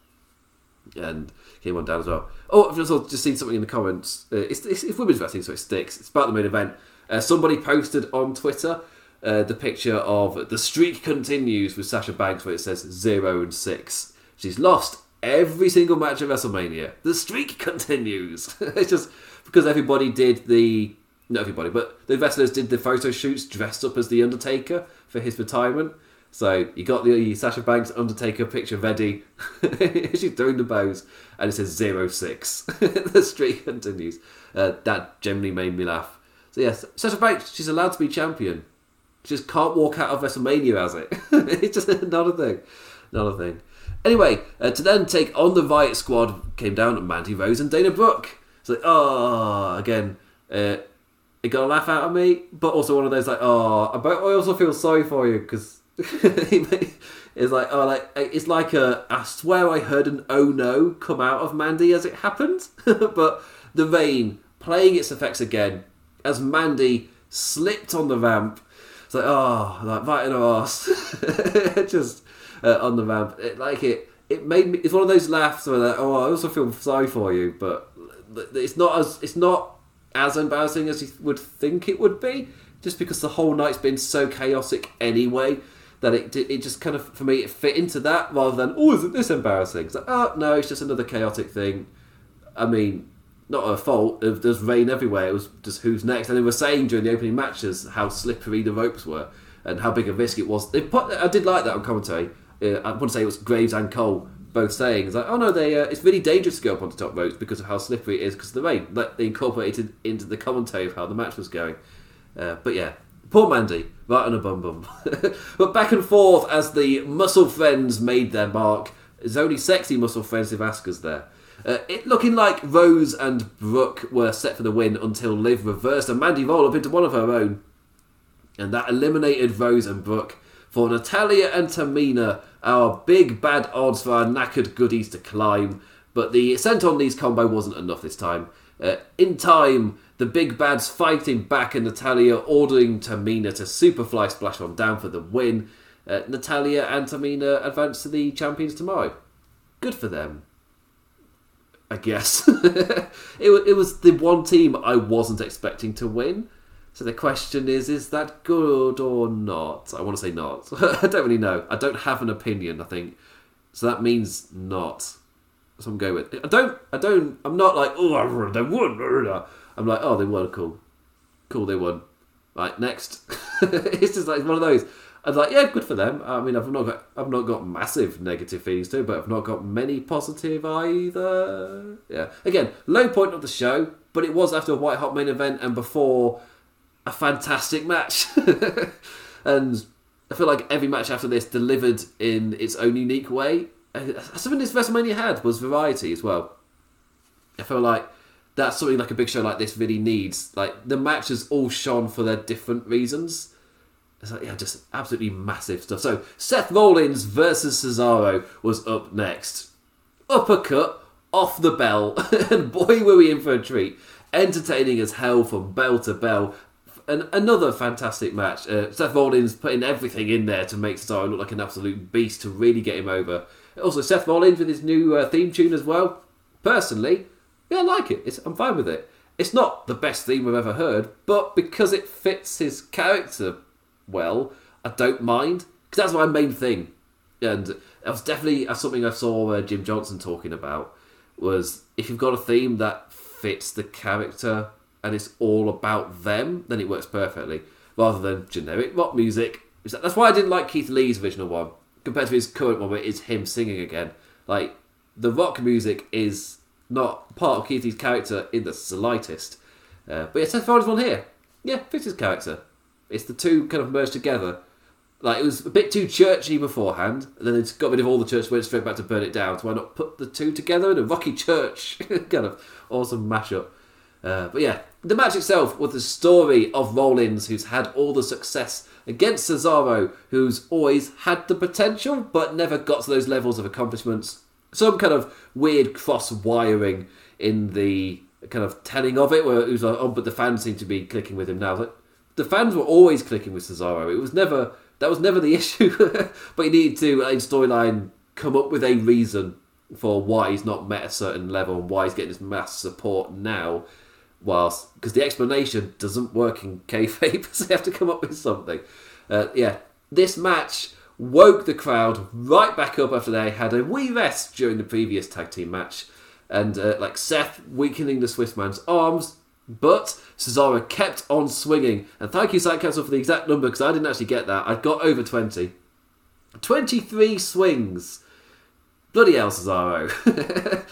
And came on down as well. Oh, I've just, just seen something in the comments. Uh, it's, it's, it's, women's wrestling, so it sticks. It's about the main event. Uh, somebody posted on Twitter uh, the picture of the streak continues with Sasha Banks, where it says zero and six. She's lost every single match of WrestleMania. The streak continues. it's just because everybody did the not everybody, but the wrestlers did the photo shoots dressed up as the Undertaker for his retirement. So you got the Sasha Banks Undertaker picture ready. She's doing the bows, and it says zero six. the streak continues. Uh, that generally made me laugh. So yes, Sasha Banks, she's allowed to be champion. She just can't walk out of WrestleMania as it. it's just not a thing. Not a thing. Anyway, uh, to then take on the Riott Squad came down to Mandy Rose and Dana Brooke. It's like, oh, again, uh, it got a laugh out of me, but also one of those like, oh, I also feel sorry for you because it's like, oh, like it's like a. I swear I heard an oh no come out of Mandy as it happened, but the rain playing its effects again as Mandy slipped on the ramp. It's like, oh, like right in her ass, just uh, on the ramp. It, like it, it made me. It's one of those laughs where, like, oh, I also feel sorry for you, but it's not as it's not as embarrassing as you would think it would be, just because the whole night's been so chaotic anyway that it it just kind of for me it fit into that rather than oh isn't this embarrassing? It's like oh no, it's just another chaotic thing. I mean, not her fault. There's rain everywhere. It was just who's next. And they were saying during the opening matches how slippery the ropes were and how big a risk it was. They put I did like that on commentary. Uh, I want to say it was Graves and Cole both saying it's like oh no they uh, it's really dangerous to go up onto top ropes because of how slippery it is because of the rain. Like they incorporated into the commentary of how the match was going. Uh, but yeah, Poor Mandy, right on a bum bum. but back and forth as the muscle friends made their mark. His only sexy muscle friend if Asuka's there. Uh, it looking like Rose and Brooke were set for the win until Liv reversed a Mandy roll up into one of her own. And that eliminated Rose and Brooke. For Natalya and Tamina, our big bad odds for our knackered goodies to climb. But the sent on these combo wasn't enough this time. Uh, in time, the big bad's fighting back and Natalya ordering Tamina to Superfly Splash on down for the win. Uh, Natalya and Tamina advance to the champions tomorrow. Good for them. I guess. it, it was the one team I wasn't expecting to win. So the question is, is that good or not? I want to say not. I don't really know. I don't have an opinion, I think. So that means not. So I'm going with I don't I don't I'm not like, oh they won. I'm like, oh they won, cool. Cool they won. Right, next. it's just like one of those. I was like, yeah, good for them. I mean, I've not got, I've not got massive negative feelings too, but I've not got many positive either. Yeah. Again, low point of the show, but it was after a white hot main event and before a fantastic match. and I feel like every match after this delivered in its own unique way. Uh, Something this WrestleMania had was variety as well. I feel like that's something like a big show like this really needs. Like the matches all shone for their different reasons. It's like, yeah, just absolutely massive stuff. So Seth Rollins versus Cesaro was up next. Uppercut off the bell, and boy were we in for a treat. Entertaining as hell from bell to bell. And another fantastic match. Uh, Seth Rollins putting everything in there to make Cesaro look like an absolute beast to really get him over. Also, Seth Rollins with his new uh, theme tune as well. Personally, yeah, I like it. It's, I'm fine with it. It's not the best theme I've ever heard, but because it fits his character well, I don't mind. Because that's my main thing. And that was definitely something I saw uh, Jim Johnston talking about. Was if you've got a theme that fits the character and it's all about them, then it works perfectly. Rather than generic rock music. That's why I didn't like Keith Lee's original one compared to his current one, where it's him singing again. Like the rock music is not part of Keith Lee's character in the slightest. Uh, but yeah, Seth Rollins one here, yeah, fits his character. It's the two kind of merged together. Like it was a bit too churchy beforehand, and then it's got rid of all the church, went straight back to burn it down. So why not put the two together in a rocky church kind of awesome mashup? Uh, but yeah, the match itself was the story of Rollins, who's had all the success against Cesaro, who's always had the potential but never got to those levels of accomplishments. Some kind of weird cross wiring in the kind of telling of it, where it was like, oh, but the fans seem to be clicking with him now. Like, the fans were always clicking with Cesaro. It was never that was never the issue. but you needed to in storyline come up with a reason for why he's not met a certain level and why he's getting this mass support now. Whilst because the explanation doesn't work in kayfabe, so they have to come up with something. Uh, yeah, this match woke the crowd right back up after they had a wee rest during the previous tag team match, and uh, like Seth weakening the Swiss man's arms, but Cesaro kept on swinging. And thank you, Council, for the exact number because I didn't actually get that. I got over 20. 23 swings. Bloody hell, Cesaro.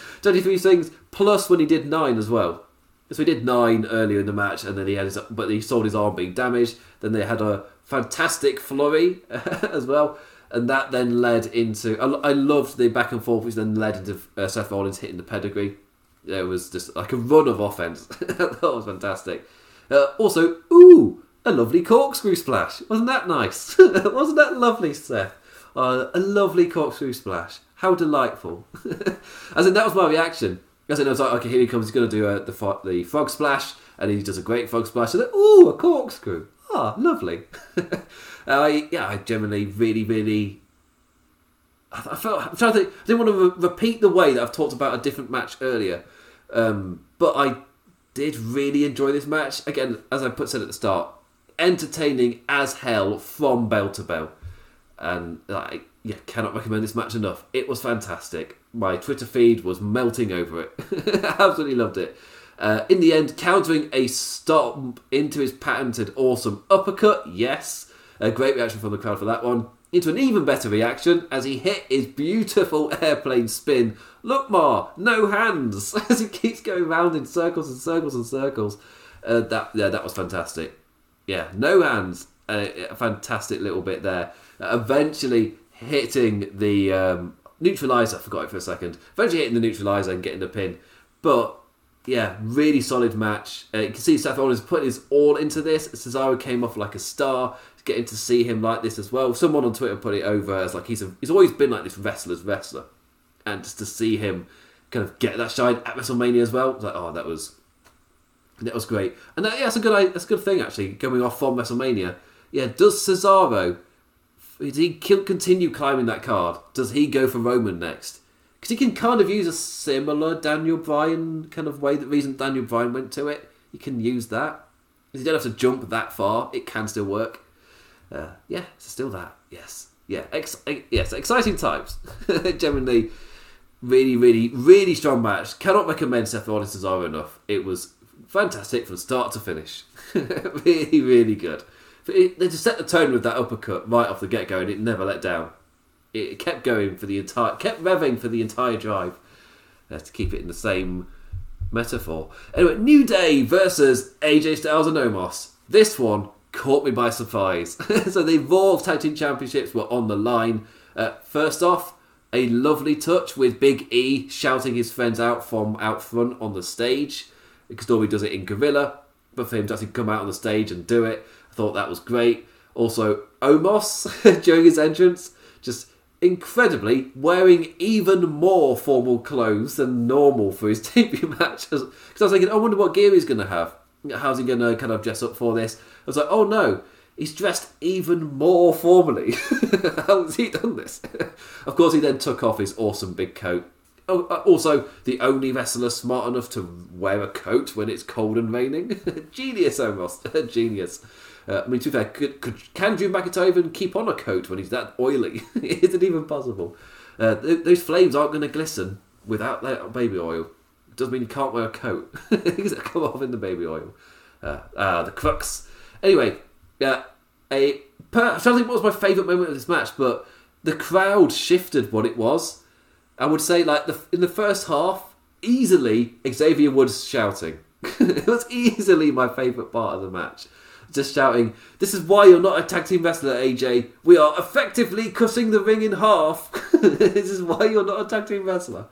23 swings plus when he did 9 as well. So he did 9 earlier in the match and then he had his, but he saw his arm being damaged. Then they had a fantastic flurry as well. And that then led into. I, I loved the back and forth, which then led into uh, Seth Rollins hitting the pedigree it was just like a run of offense. that was fantastic. Uh, also, ooh, a lovely corkscrew splash. Wasn't that nice? Wasn't that lovely, Seth? Uh, a lovely corkscrew splash. How delightful. As in, that was my reaction. As in, I was like, okay, here he comes. He's going to do uh, the, the frog splash. And he does a great frog splash. And then, ooh, a corkscrew. Ah, lovely. I yeah, I generally really, really I I felt I'm trying to think. I didn't want to re- repeat the way that I've talked about a different match earlier, um, but I did really enjoy this match. Again, as I put said at the start, entertaining as hell from bell to bell, and I yeah cannot recommend this match enough. It was fantastic. My Twitter feed was melting over it. Absolutely loved it. Uh, in the end, countering a stomp into his patented awesome uppercut. Yes, a great reaction from the crowd for that one into an even better reaction as he hit his beautiful airplane spin. Look, Ma, no hands as he keeps going round in circles and circles and circles. Uh, that yeah, that was fantastic. Yeah, no hands. A fantastic little bit there. Uh, eventually hitting the um, neutralizer. Forgot it for a second. Eventually hitting the neutralizer and getting the pin, but yeah, really solid match. Uh, you can see Seth Rollins put his all into this. Cesaro came off like a star. Getting to see him like this as well. Someone on Twitter put it over as like he's a, he's always been like this wrestler's wrestler, and just to see him kind of get that shine at WrestleMania as well, like oh that was that was great. And that, yeah, that's a good that's a good thing actually. Going off from WrestleMania, yeah. Does Cesaro does he continue climbing that card? Does he go for Roman next? Because he can kind of use a similar Daniel Bryan kind of way. The reason Daniel Bryan went to it, he can use that. You don't have to jump that far; it can still work. Uh, yeah, it's still that. Yes, yeah, ex- yes, exciting times. Genuinely, really, really, really strong match. Cannot recommend Seth Rollins Cesaro enough. It was fantastic from start to finish. really, really good. They just set the tone with that uppercut right off the get go, and it never let down. It kept going for the entire, kept revving for the entire drive. Uh, to keep it in the same metaphor. Anyway, New Day versus AJ Styles and Omos. This one caught me by surprise. so the Raw Tag Team Championships were on the line. Uh, first off, a lovely touch with Big E shouting his friends out from out front on the stage. Because Dory does it in Gorilla, but for him to actually come out on the stage and do it, I thought that was great. Also, Omos during his entrance, just incredibly wearing even more formal clothes than normal for his debut match. Because I was thinking, I wonder what gear he's going to have. How's he going to kind of dress up for this? I was like, oh no, he's dressed even more formally. How has he done this? of course, he then took off his awesome big coat. Oh, uh, also, the only wrestler smart enough to wear a coat when it's cold and raining. Genius, almost. Genius. Uh, I mean, to be fair, could, could, can Drew McIntyre even keep on a coat when he's that oily? Is it even possible? Uh, th- those flames aren't going to glisten without that baby oil. It doesn't mean you can't wear a coat. Because it come off in the baby oil. Uh, uh, the crux Anyway, yeah, a per, trying to think what was my favourite moment of this match, but the crowd shifted what it was. I would say, like the in the first half, easily Xavier Woods shouting. it was easily my favourite part of the match. Just shouting, "This is why you're not a tag team wrestler, AJ. We are effectively cutting the ring in half. this is why you're not a tag team wrestler."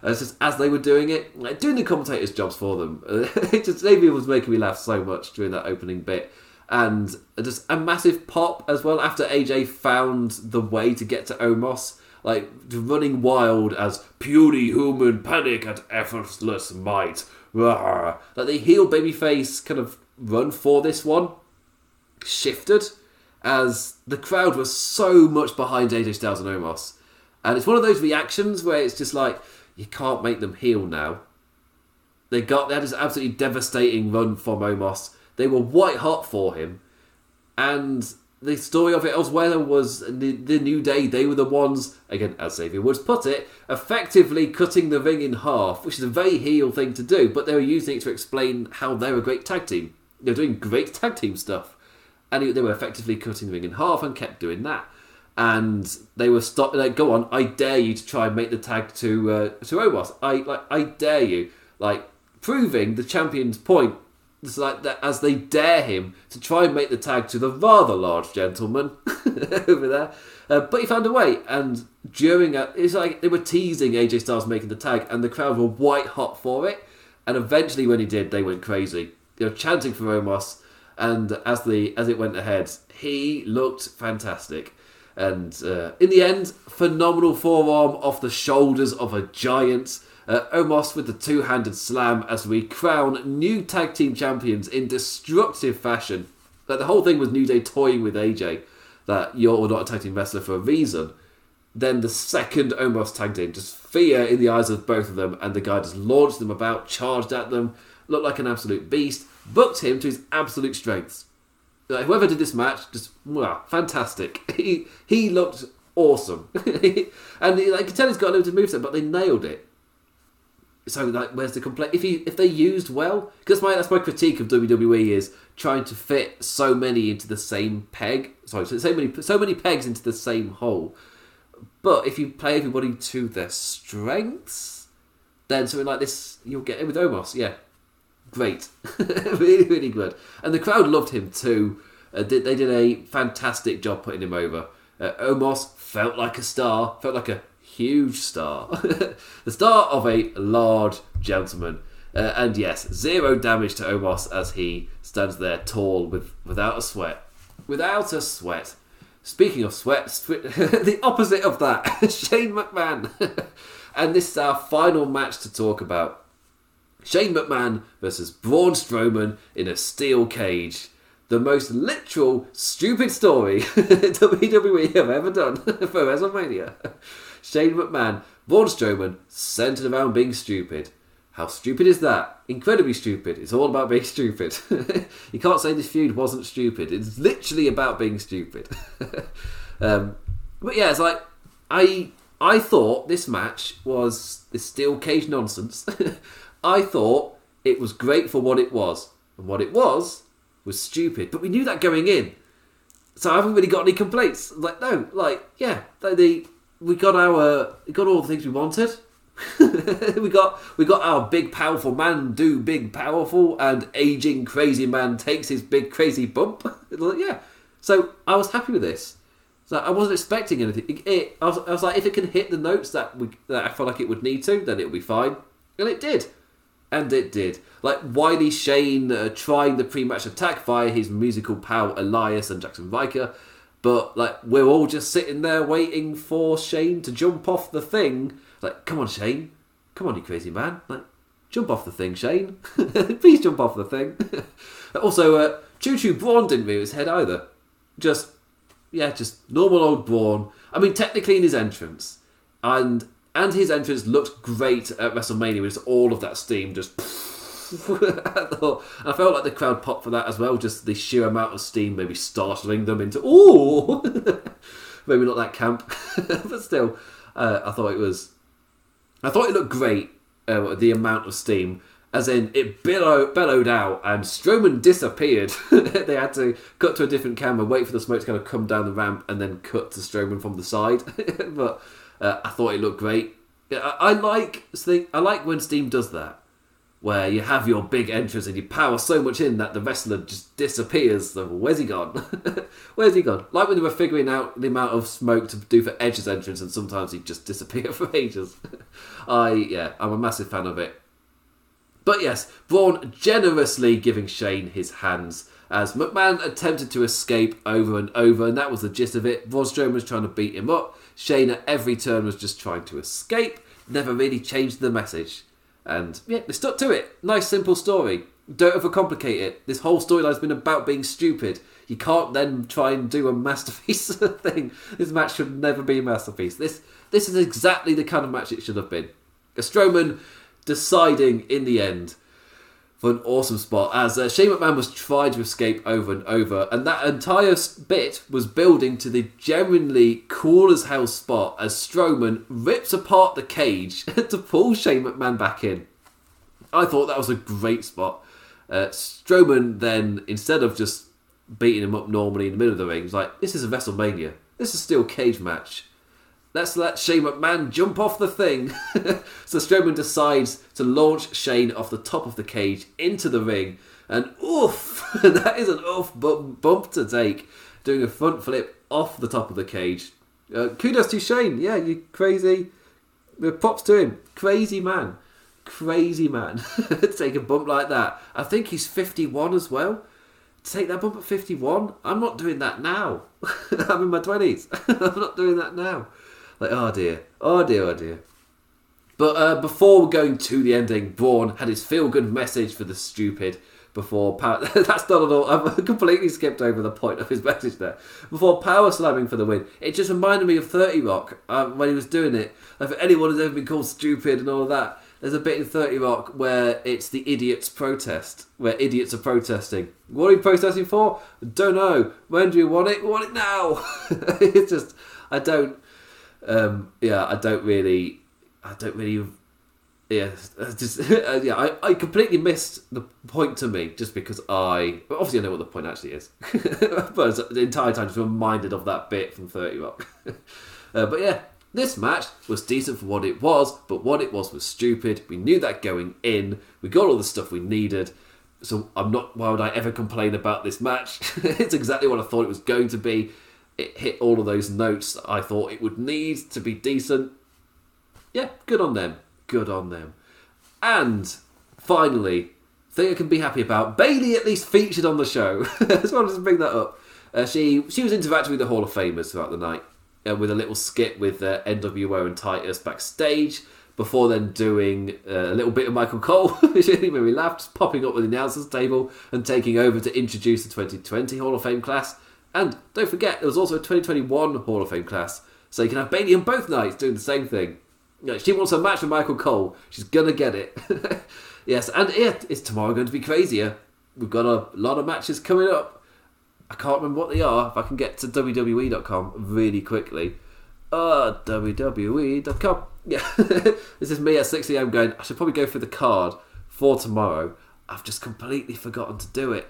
And it's just as they were doing it, like, doing the commentators' jobs for them. it just was making me laugh so much during that opening bit and just a massive pop as well after AJ found the way to get to Omos, like running wild as purely human panic at effortless might. Like the heel babyface kind of run for this one shifted as the crowd was so much behind AJ Styles and Omos. And it's one of those reactions where it's just like, you can't make them heel now. They got they had this absolutely devastating run from Omos they were white hot for him, and the story of it elsewhere was the, the New Day. They were the ones, again, as Xavier Woods put it, effectively cutting the ring in half, which is a very heel thing to do. But they were using it to explain how they're a great tag team. They're doing great tag team stuff, and they were effectively cutting the ring in half and kept doing that. And they were stop like, go on, I dare you to try and make the tag to uh, to Omos. I like, I dare you, like proving the champion's point it's like that as they dare him to try and make the tag to the rather large gentleman over there. Uh, but he found a way, and during a, it's like they were teasing AJ Styles making the tag, and the crowd were white hot for it. And eventually, when he did, they went crazy. They were chanting for Omos, and as the as it went ahead, he looked fantastic. And uh, in the end, phenomenal forearm off the shoulders of a giant. Uh, Omos with the two handed slam as we crown new tag team champions in destructive fashion. Like the whole thing was New Day toying with AJ that you're not a tag team wrestler for a reason. Then the second Omos tagged in, just fear in the eyes of both of them, and the guy just launched them about, charged at them, looked like an absolute beast, booked him to his absolute strengths. Like, whoever did this match, just wow, fantastic. He he looked awesome, and he, like you can tell he's got a limited moveset, but they nailed it. So like where's the complaint? If you if they used well because my that's my critique of WWE is trying to fit so many into the same peg. Sorry so many so many pegs into the same hole. But if you play everybody to their strengths then something like this you'll get it with Omos. Yeah great really really good and the crowd loved him too uh, they, they did a fantastic job putting him over uh, Omos felt like a star felt like a huge star. the star of a large gentleman. Uh, and yes, zero damage to Omos as he stands there tall with without a sweat. Without a sweat. Speaking of sweat, the opposite of that, Shane McMahon. and this is our final match to talk about. Shane McMahon versus Braun Strowman in a steel cage. The most literal, stupid story WWE have ever done for WrestleMania. Shane McMahon, Braun Strowman, centered around being stupid. How stupid is that? Incredibly stupid. It's all about being stupid. you can't say this feud wasn't stupid. It's literally about being stupid. um, but yeah, it's like I I thought this match was this steel cage nonsense. I thought it was great for what it was, and what it was was stupid. But we knew that going in, so I haven't really got any complaints. Like no, like yeah, they, we got our we got all the things we wanted. we got we got our big powerful man do big powerful and aging crazy man takes his big crazy bump. yeah, so I was happy with this. So I wasn't expecting anything. It, it, I, was, I was like, if it can hit the notes that we that I felt like it would need to, then it'll be fine, and it did, and it did. Like Wiley Shane uh, trying the pre-match attack via his musical pal Elias and Jaxson Ryker, but like we're all just sitting there waiting for Shane to jump off the thing like, come on, Shane. Come on, you crazy man. Like, jump off the thing, Shane. Please jump off the thing. also, uh, Choo Choo Braun didn't move his head either. Just, yeah, just normal old Braun. I mean, technically in his entrance. And and his entrance looked great at WrestleMania with all of that steam just. I felt like the crowd popped for that as well. Just the sheer amount of steam, maybe startling them into ooh, maybe not that camp, but still, uh, I thought it was I thought it looked great, uh, the amount of steam. As in, it billow, bellowed out and Strowman disappeared. they had to cut to a different camera, wait for the smoke to kind of come down the ramp, and then cut to Strowman from the side. but uh, I thought it looked great. I, I like I like when Steam does that where you have your big entrance and you power so much in that the wrestler just disappears. So where's he gone? where's he gone? Like when they were figuring out the amount of smoke to do for Edge's entrance, and sometimes he'd just disappear for ages. I yeah, I'm a massive fan of it. But yes, Braun generously giving Shane his hands as McMahon attempted to escape over and over, and that was the gist of it. Braun Strowman was trying to beat him up. Shane at every turn was just trying to escape. Never really changed the message. And yeah, they stuck to it. Nice, simple story. Don't overcomplicate it. This whole storyline's been about being stupid. You can't then try and do a masterpiece thing. This match should never be a masterpiece. This this is exactly the kind of match it should have been. A Strowman deciding in the end for an awesome spot as uh, Shane McMahon was trying to escape over and over, and that entire bit was building to the genuinely cool as hell spot as Strowman rips apart the cage to pull Shane McMahon back in. I thought that was a great spot. Uh, Strowman then, instead of just beating him up normally in the middle of the ring, was like, "This is a WrestleMania. This is still a cage match." Let's let Shane McMahon jump off the thing. so Strowman decides to launch Shane off the top of the cage into the ring. And oof, that is an oof bump, to take. Doing a front flip off the top of the cage. Uh, kudos to Shane. Yeah, you crazy. Props to him. Crazy man. Crazy man. take a bump like that. I think he's 51 as well. take that bump at 51? I'm not doing that now. I'm in my 20s. I'm not doing that now. Like, oh dear, oh dear, oh dear. But uh, before going to the ending, Braun had his feel good message for the stupid. Before power, that's not at all. I've completely skipped over the point of his message there. Before power slamming for the win, it just reminded me of Thirty Rock um, when he was doing it. Like, if anyone has ever been called stupid and all of that, there's a bit in 30 Rock where it's the idiots protest, where idiots are protesting. What are you protesting for? Don't know. When do you want it? We want it now. it's just, I don't, um, yeah, I don't really, I don't really, yeah, just yeah, I, I completely missed the point to me just because I obviously I know what the point actually is, but the entire time just reminded of that bit from Thirty Rock. uh, but yeah, this match was decent for what it was, but what it was was stupid. We knew that going in. We got all the stuff we needed. So I'm not. Why would I ever complain about this match? it's exactly what I thought it was going to be it hit all of those notes I thought it would need to be decent. yeah, good on them. Good on them. And finally, thing I can be happy about, Bayley at least featured on the show. I just wanted to bring that up. Uh, she she was interacting with the Hall of Famers throughout the night, uh, with a little skit with uh, NWO and Titus backstage. Before then, doing uh, a little bit of Michael Cole, which really made me laugh, just popping up with the announcers table and taking over to introduce the 2020 Hall of Fame class. And don't forget, there was also a 2021 Hall of Fame class, so you can have Bayley on both nights doing the same thing. You know, she wants a match with Michael Cole. She's gonna get it. yes, and it is tomorrow going to be crazier. We've got a lot of matches coming up. I can't remember what they are. If I can get to WWE.com really quickly. Uh, WWE.com. Yeah. this is me at 6 am going, I should probably go for the card for tomorrow. I've just completely forgotten to do it.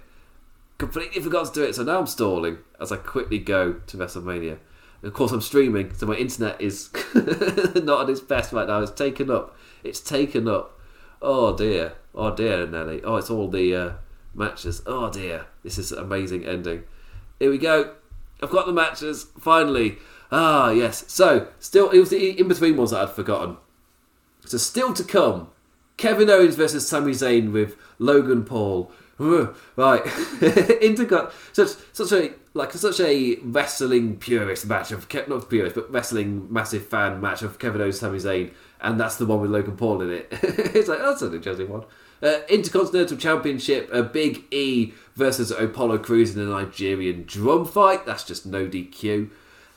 Completely forgot to do it, so now I'm stalling as I quickly go to WrestleMania. Of course, I'm streaming, so my internet is not at its best right now. It's taken up. It's taken up. Oh dear. Oh dear, Nelly. Oh, it's all the uh, matches. Oh dear. This is an amazing ending. Here we go. I've got the matches. Finally. Ah, yes. So, still, it was the in between ones that I'd forgotten. So, still to come Kevin Owens versus Sami Zayn with Logan Paul. Right, Intercon, such such a like such a wrestling purist match of kept not purist but wrestling massive fan match of Kevin Owens, Sami Zayn, and that's the one with Logan Paul in it. it's like that's an interesting one. Uh, Intercontinental Championship, a Big E versus Apollo Crews in a Nigerian drum fight. That's just no DQ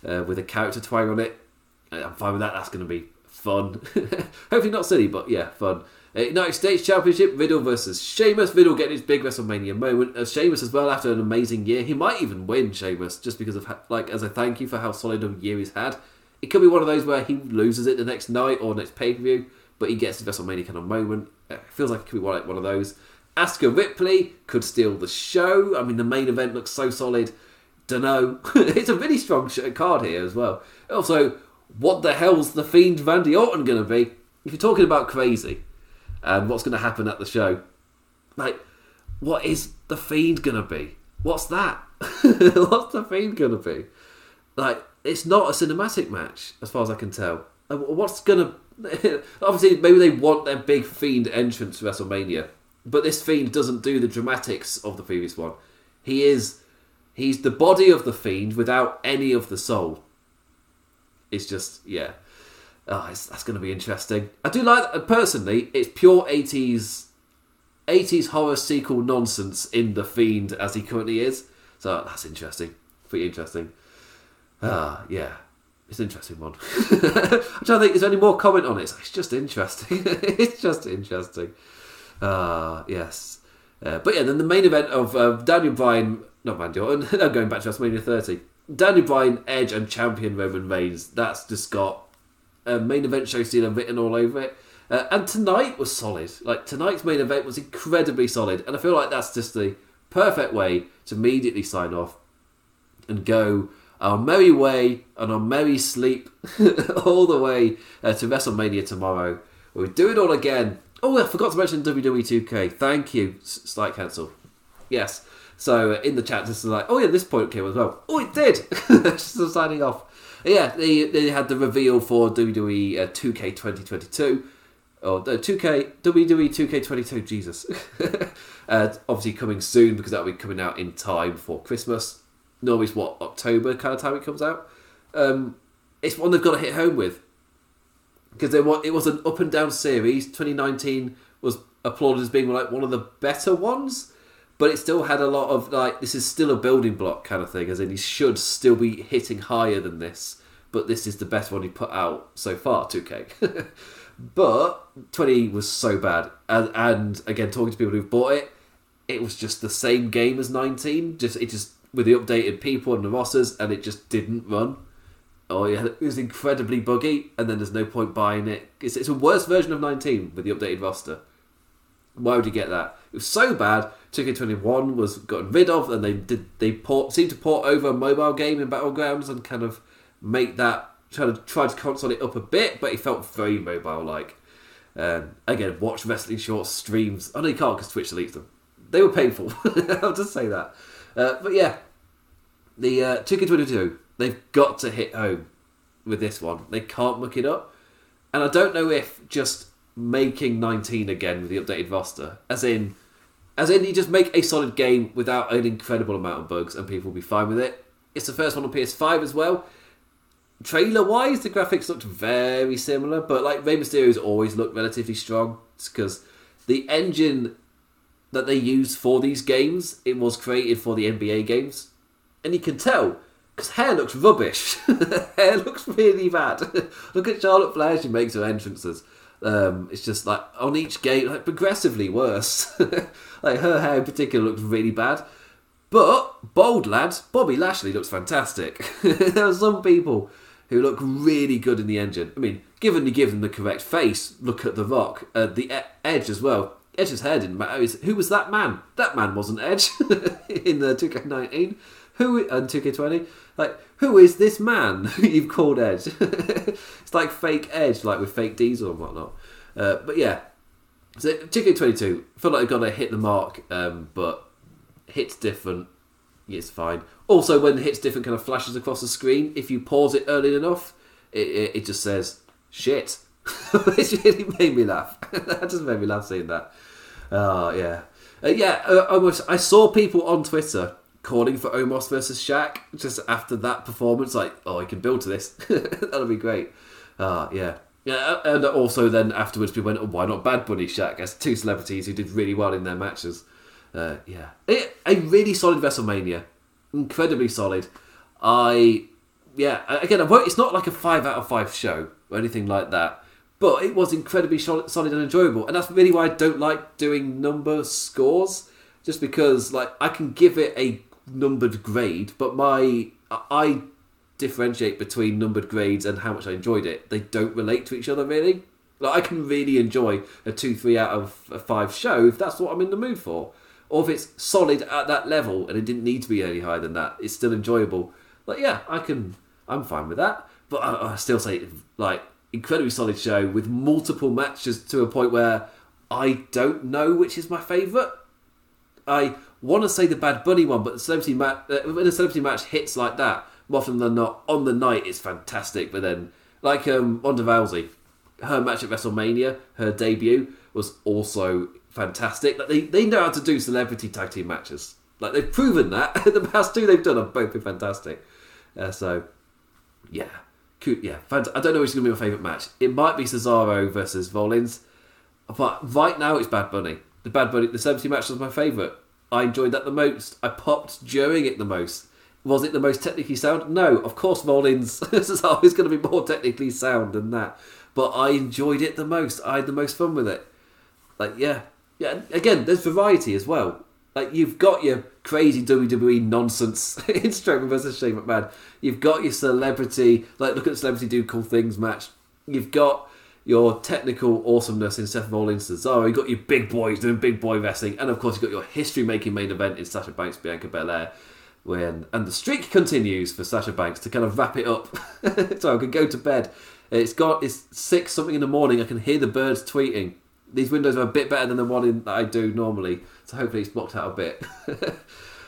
uh, with a character twang on it. Uh, I'm fine with that. That's going to be fun. Hopefully not silly, but yeah, fun. Uh, United States Championship, Riddle versus Sheamus. Riddle getting his big WrestleMania moment. Uh, Sheamus as well after an amazing year. He might even win Sheamus just because of like as a thank you for how solid a year he's had. It could be one of those where he loses it the next night or next pay per view, but he gets his WrestleMania kind of moment. It feels like it could be one, one of those. Asuka Ripley could steal the show. I mean, the main event looks so solid. Dunno. it's a really strong card here as well. Also, what the hell's the Fiend Randy Orton going to be? If you're talking about crazy, and what's going to happen at the show. Like, what is the Fiend going to be? What's that? what's the Fiend going to be? Like, it's not a cinematic match, as far as I can tell. Uh, what's going to. Obviously, maybe they want their big Fiend entrance to WrestleMania, but this Fiend doesn't do the dramatics of the previous one. He is. He's the body of the Fiend without any of the soul. It's just, yeah. Oh, that's going to be interesting. I do like that. personally. It's pure eighties, eighties horror sequel nonsense in the Fiend as he currently is. So that's interesting. Pretty interesting. Ah, yeah, it's an interesting one. I'm trying to think. Is there any more comment on it? It's just interesting. it's just interesting. Ah, yes. Uh, but yeah, then the main event of uh, Daniel Bryan, not Randy Orton. Going back to WrestleMania 30. Daniel Bryan, Edge, and champion Roman Reigns. That's just got a main event show stealer written all over it. Uh, and tonight was solid. Like tonight's main event was incredibly solid, and I feel like that's just the perfect way to immediately sign off and go our merry way and our merry sleep all the way uh, to WrestleMania tomorrow. We do it all again. Oh, I forgot to mention WWE 2K. Thank you, Slight Cancel. Yes. So uh, in the chat, this is like, oh yeah, this point came as well. Oh, it did. so signing off yeah, they, they had the reveal for WWE uh, 2K 2022. Or the 2K, WWE 2K22, Jesus. uh, obviously coming soon because that'll be coming out in time for Christmas. Normally it's what, October kind of time it comes out. Um, it's one they've got to hit home with. Because it was an up and down series. 2019 was applauded as being like one of the better ones but it still had a lot of like this is still a building block kind of thing as in he should still be hitting higher than this but this is the best one he put out so far 2k but 20 was so bad and, and again talking to people who've bought it it was just the same game as 19 just it just with the updated people and the rosters and it just didn't run Oh yeah, it was incredibly buggy, and then there's no point buying it. It's, it's a worse version of 19 with the updated roster. Why would you get that? It was so bad. 2K21 was gotten rid of, and they did they port seemed to port over a mobile game in Battlegrounds and kind of make that try to try to console it up a bit, but it felt very mobile like. Um, again, watch wrestling shorts streams. I know you can't because Twitch deletes them. They were painful. I'll just say that. Uh, but yeah, the uh, 2K22 they've got to hit home with this one. They can't muck it up. and I don't know if just making 19 again with the updated roster, as in, as in you just make a solid game without an incredible amount of bugs, and people will be fine with it. It's the first one on PS5 as well. Trailer wise, the graphics looked very similar, but like Rey Mysterio's always looked relatively strong. Because the engine that they use for these games, it was created for the NBA games, and you can tell because hair looks rubbish. hair looks really bad. Look at Charlotte Flair; she makes her entrances. Um, it's just like on each game, like progressively worse. like her hair in particular looks really bad. But bold lad, Bobby Lashley looks fantastic. there are some people who look really good in the engine. I mean, given you give them the correct face, look at The Rock, uh, the e- Edge as well. Edge's hair didn't matter. Who was that man? That man wasn't Edge in the 2K19. Who and 2K20? Like, who is this man you've called Edge? it's like fake Edge, like with fake Diesel and whatnot. Uh, but yeah, so 2K22, I feel like I've got to hit the mark, um, but hits different. It's fine. Also, when the hits different kind of flashes across the screen, if you pause it early enough, it, it, it just says shit. it really made me laugh. that just made me laugh seeing that. Oh yeah, uh, yeah. Uh, almost. I saw people on Twitter calling for Omos versus Shaq just after that performance. Like, oh, I can build to this. That'll be great. Uh, yeah. Yeah, and also then afterwards we went, oh, why not Bad Bunny Shaq as two celebrities who did really well in their matches. Uh, yeah, it, a really solid WrestleMania, incredibly solid. I yeah, again, it's not like a five out of five show or anything like that, but it was incredibly solid and enjoyable, and that's really why I don't like doing number scores, just because like I can give it a numbered grade, but my I differentiate between numbered grades and how much I enjoyed it. They don't relate to each other really. Like I can really enjoy a two, three out of a five show if that's what I'm in the mood for, or if it's solid at that level and it didn't need to be any higher than that. It's still enjoyable. Like yeah, I can. I'm fine with that. But I, I still say like incredibly solid show with multiple matches to a point where I don't know which is my favourite. I want to say the Bad Bunny one, but the celebrity match uh, when a celebrity match hits like that, more often than not, on the night it's fantastic. But then, like um, Ronda Rousey, her match at WrestleMania, her debut was also fantastic. Like they, they know how to do celebrity tag team matches. Like they've proven that. the past two they've done have both been fantastic. Uh, so, yeah, yeah. I don't know which is going to be my favourite match. It might be Cesaro versus Rollins, but right now it's Bad Bunny. The Bad Bunny, the celebrity match was my favourite. I enjoyed that the most. I popped during it the most. Was it the most technically sound? No, of course Rollins is always going to be more technically sound than that. But I enjoyed it the most. I had the most fun with it. Like, yeah. Yeah, again, there's variety as well. Like, you've got your crazy WWE nonsense in Strowman versus Shane McMahon. You've got your celebrity, like, look at celebrity do cool things match. You've got your technical awesomeness in Seth Rollins Cesaro. You've got your big boys doing big boy wrestling, and of course you've got your history making main event in Sasha Banks Bianca Belair. When and the streak continues for Sasha Banks to kind of wrap it up, so I can go to bed. It's got it's six something in the morning. I can hear the birds tweeting. These windows are a bit better than the one in, that I do normally, so hopefully it's blocked out a bit.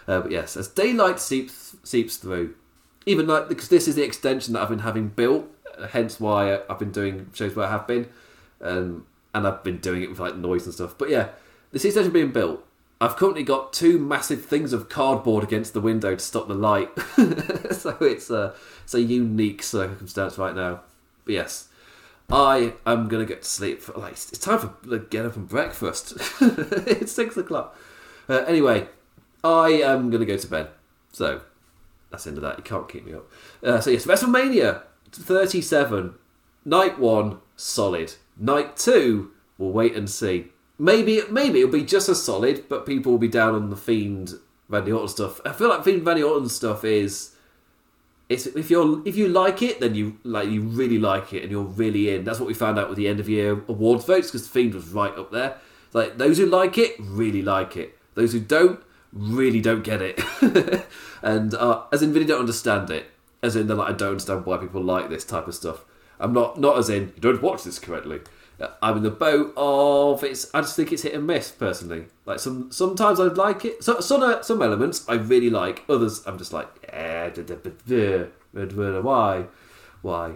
uh, but yes, as daylight seeps seeps through, even like because this is the extension that I've been having built hence why I've been doing shows where I have been, um, and I've been doing it with like noise and stuff. But yeah, the extension being built. I've currently got two massive things of cardboard against the window to stop the light, so it's a it's a unique circumstance right now. But yes, I am gonna get to sleep. For, like it's time for like, get up and breakfast. it's six o'clock. Uh, anyway, I am gonna go to bed. So that's the end of that. You can't keep me up. Uh, so yes, WrestleMania 37. Night one, solid. Night two, we'll wait and see. Maybe maybe it'll be just as solid, but people will be down on the Fiend Randy Orton stuff. I feel like Fiend Randy Orton stuff is it's if you're if you like it, then you like you really like it and you're really in. That's what we found out with the end of year awards votes because the Fiend was right up there. Like those who like it really like it. Those who don't really don't get it, and uh, as in really don't understand it as in, like, I don't understand why people like this type of stuff. I'm not not as in you don't watch this correctly. Uh, I'm in the boat of it's. I just think it's hit and miss personally. Like some sometimes I like it. So, some uh, some elements I really like. Others I'm just like eh, why why.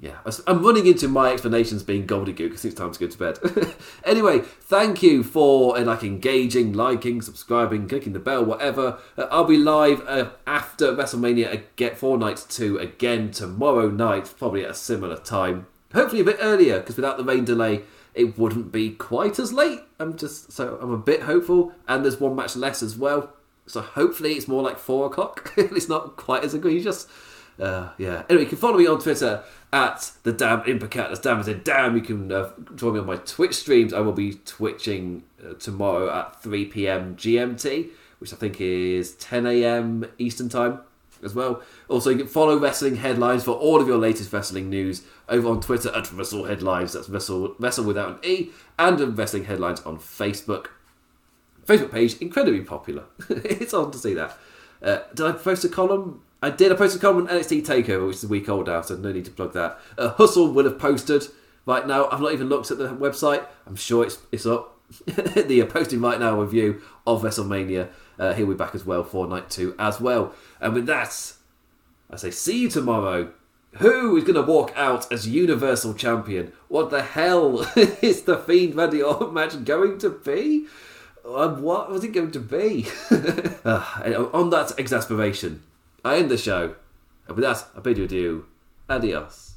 Yeah, I'm running into my explanations being gobbledygook because it's time to go to bed. anyway, thank you for uh, like engaging, liking, subscribing, clicking the bell, whatever. Uh, I'll be live uh, after WrestleMania uh, Get Four Nights Two again tomorrow night, probably at a similar time. Hopefully a bit earlier because without the rain delay, it wouldn't be quite as late. I'm just so I'm a bit hopeful, and there's one match less as well. So hopefully it's more like four o'clock. it's not quite as egregious. Uh, yeah. Anyway, you can follow me on Twitter at the damn Impercat. That's damn as in damn. You can uh, join me on my Twitch streams. I will be twitching uh, tomorrow at 3 p.m. GMT, which I think is 10 a.m. Eastern time as well. Also, you can follow Wrestling Headlines for all of your latest wrestling news over on Twitter at Wrestle Headlines. That's Wrestle, Wrestle without an E, and Wrestling Headlines on Facebook. Facebook page incredibly popular. it's on to see that. Uh, did I post a column I did. I posted a comment on NXT Takeover, which is a week old now, so no need to plug that. Uh, Hustle will have posted right now. I've not even looked at the website. I'm sure it's it's up. the uh, posting right now review of WrestleMania. Uh, he'll be back as well for night two as well. And with that, I say see you tomorrow. Who is going to walk out as Universal Champion? What the hell is the Fiend Randy Orton match going to be? Um, what was it going to be? uh, on that exasperation, I end the show. And with that, I bid you adieu. Adios.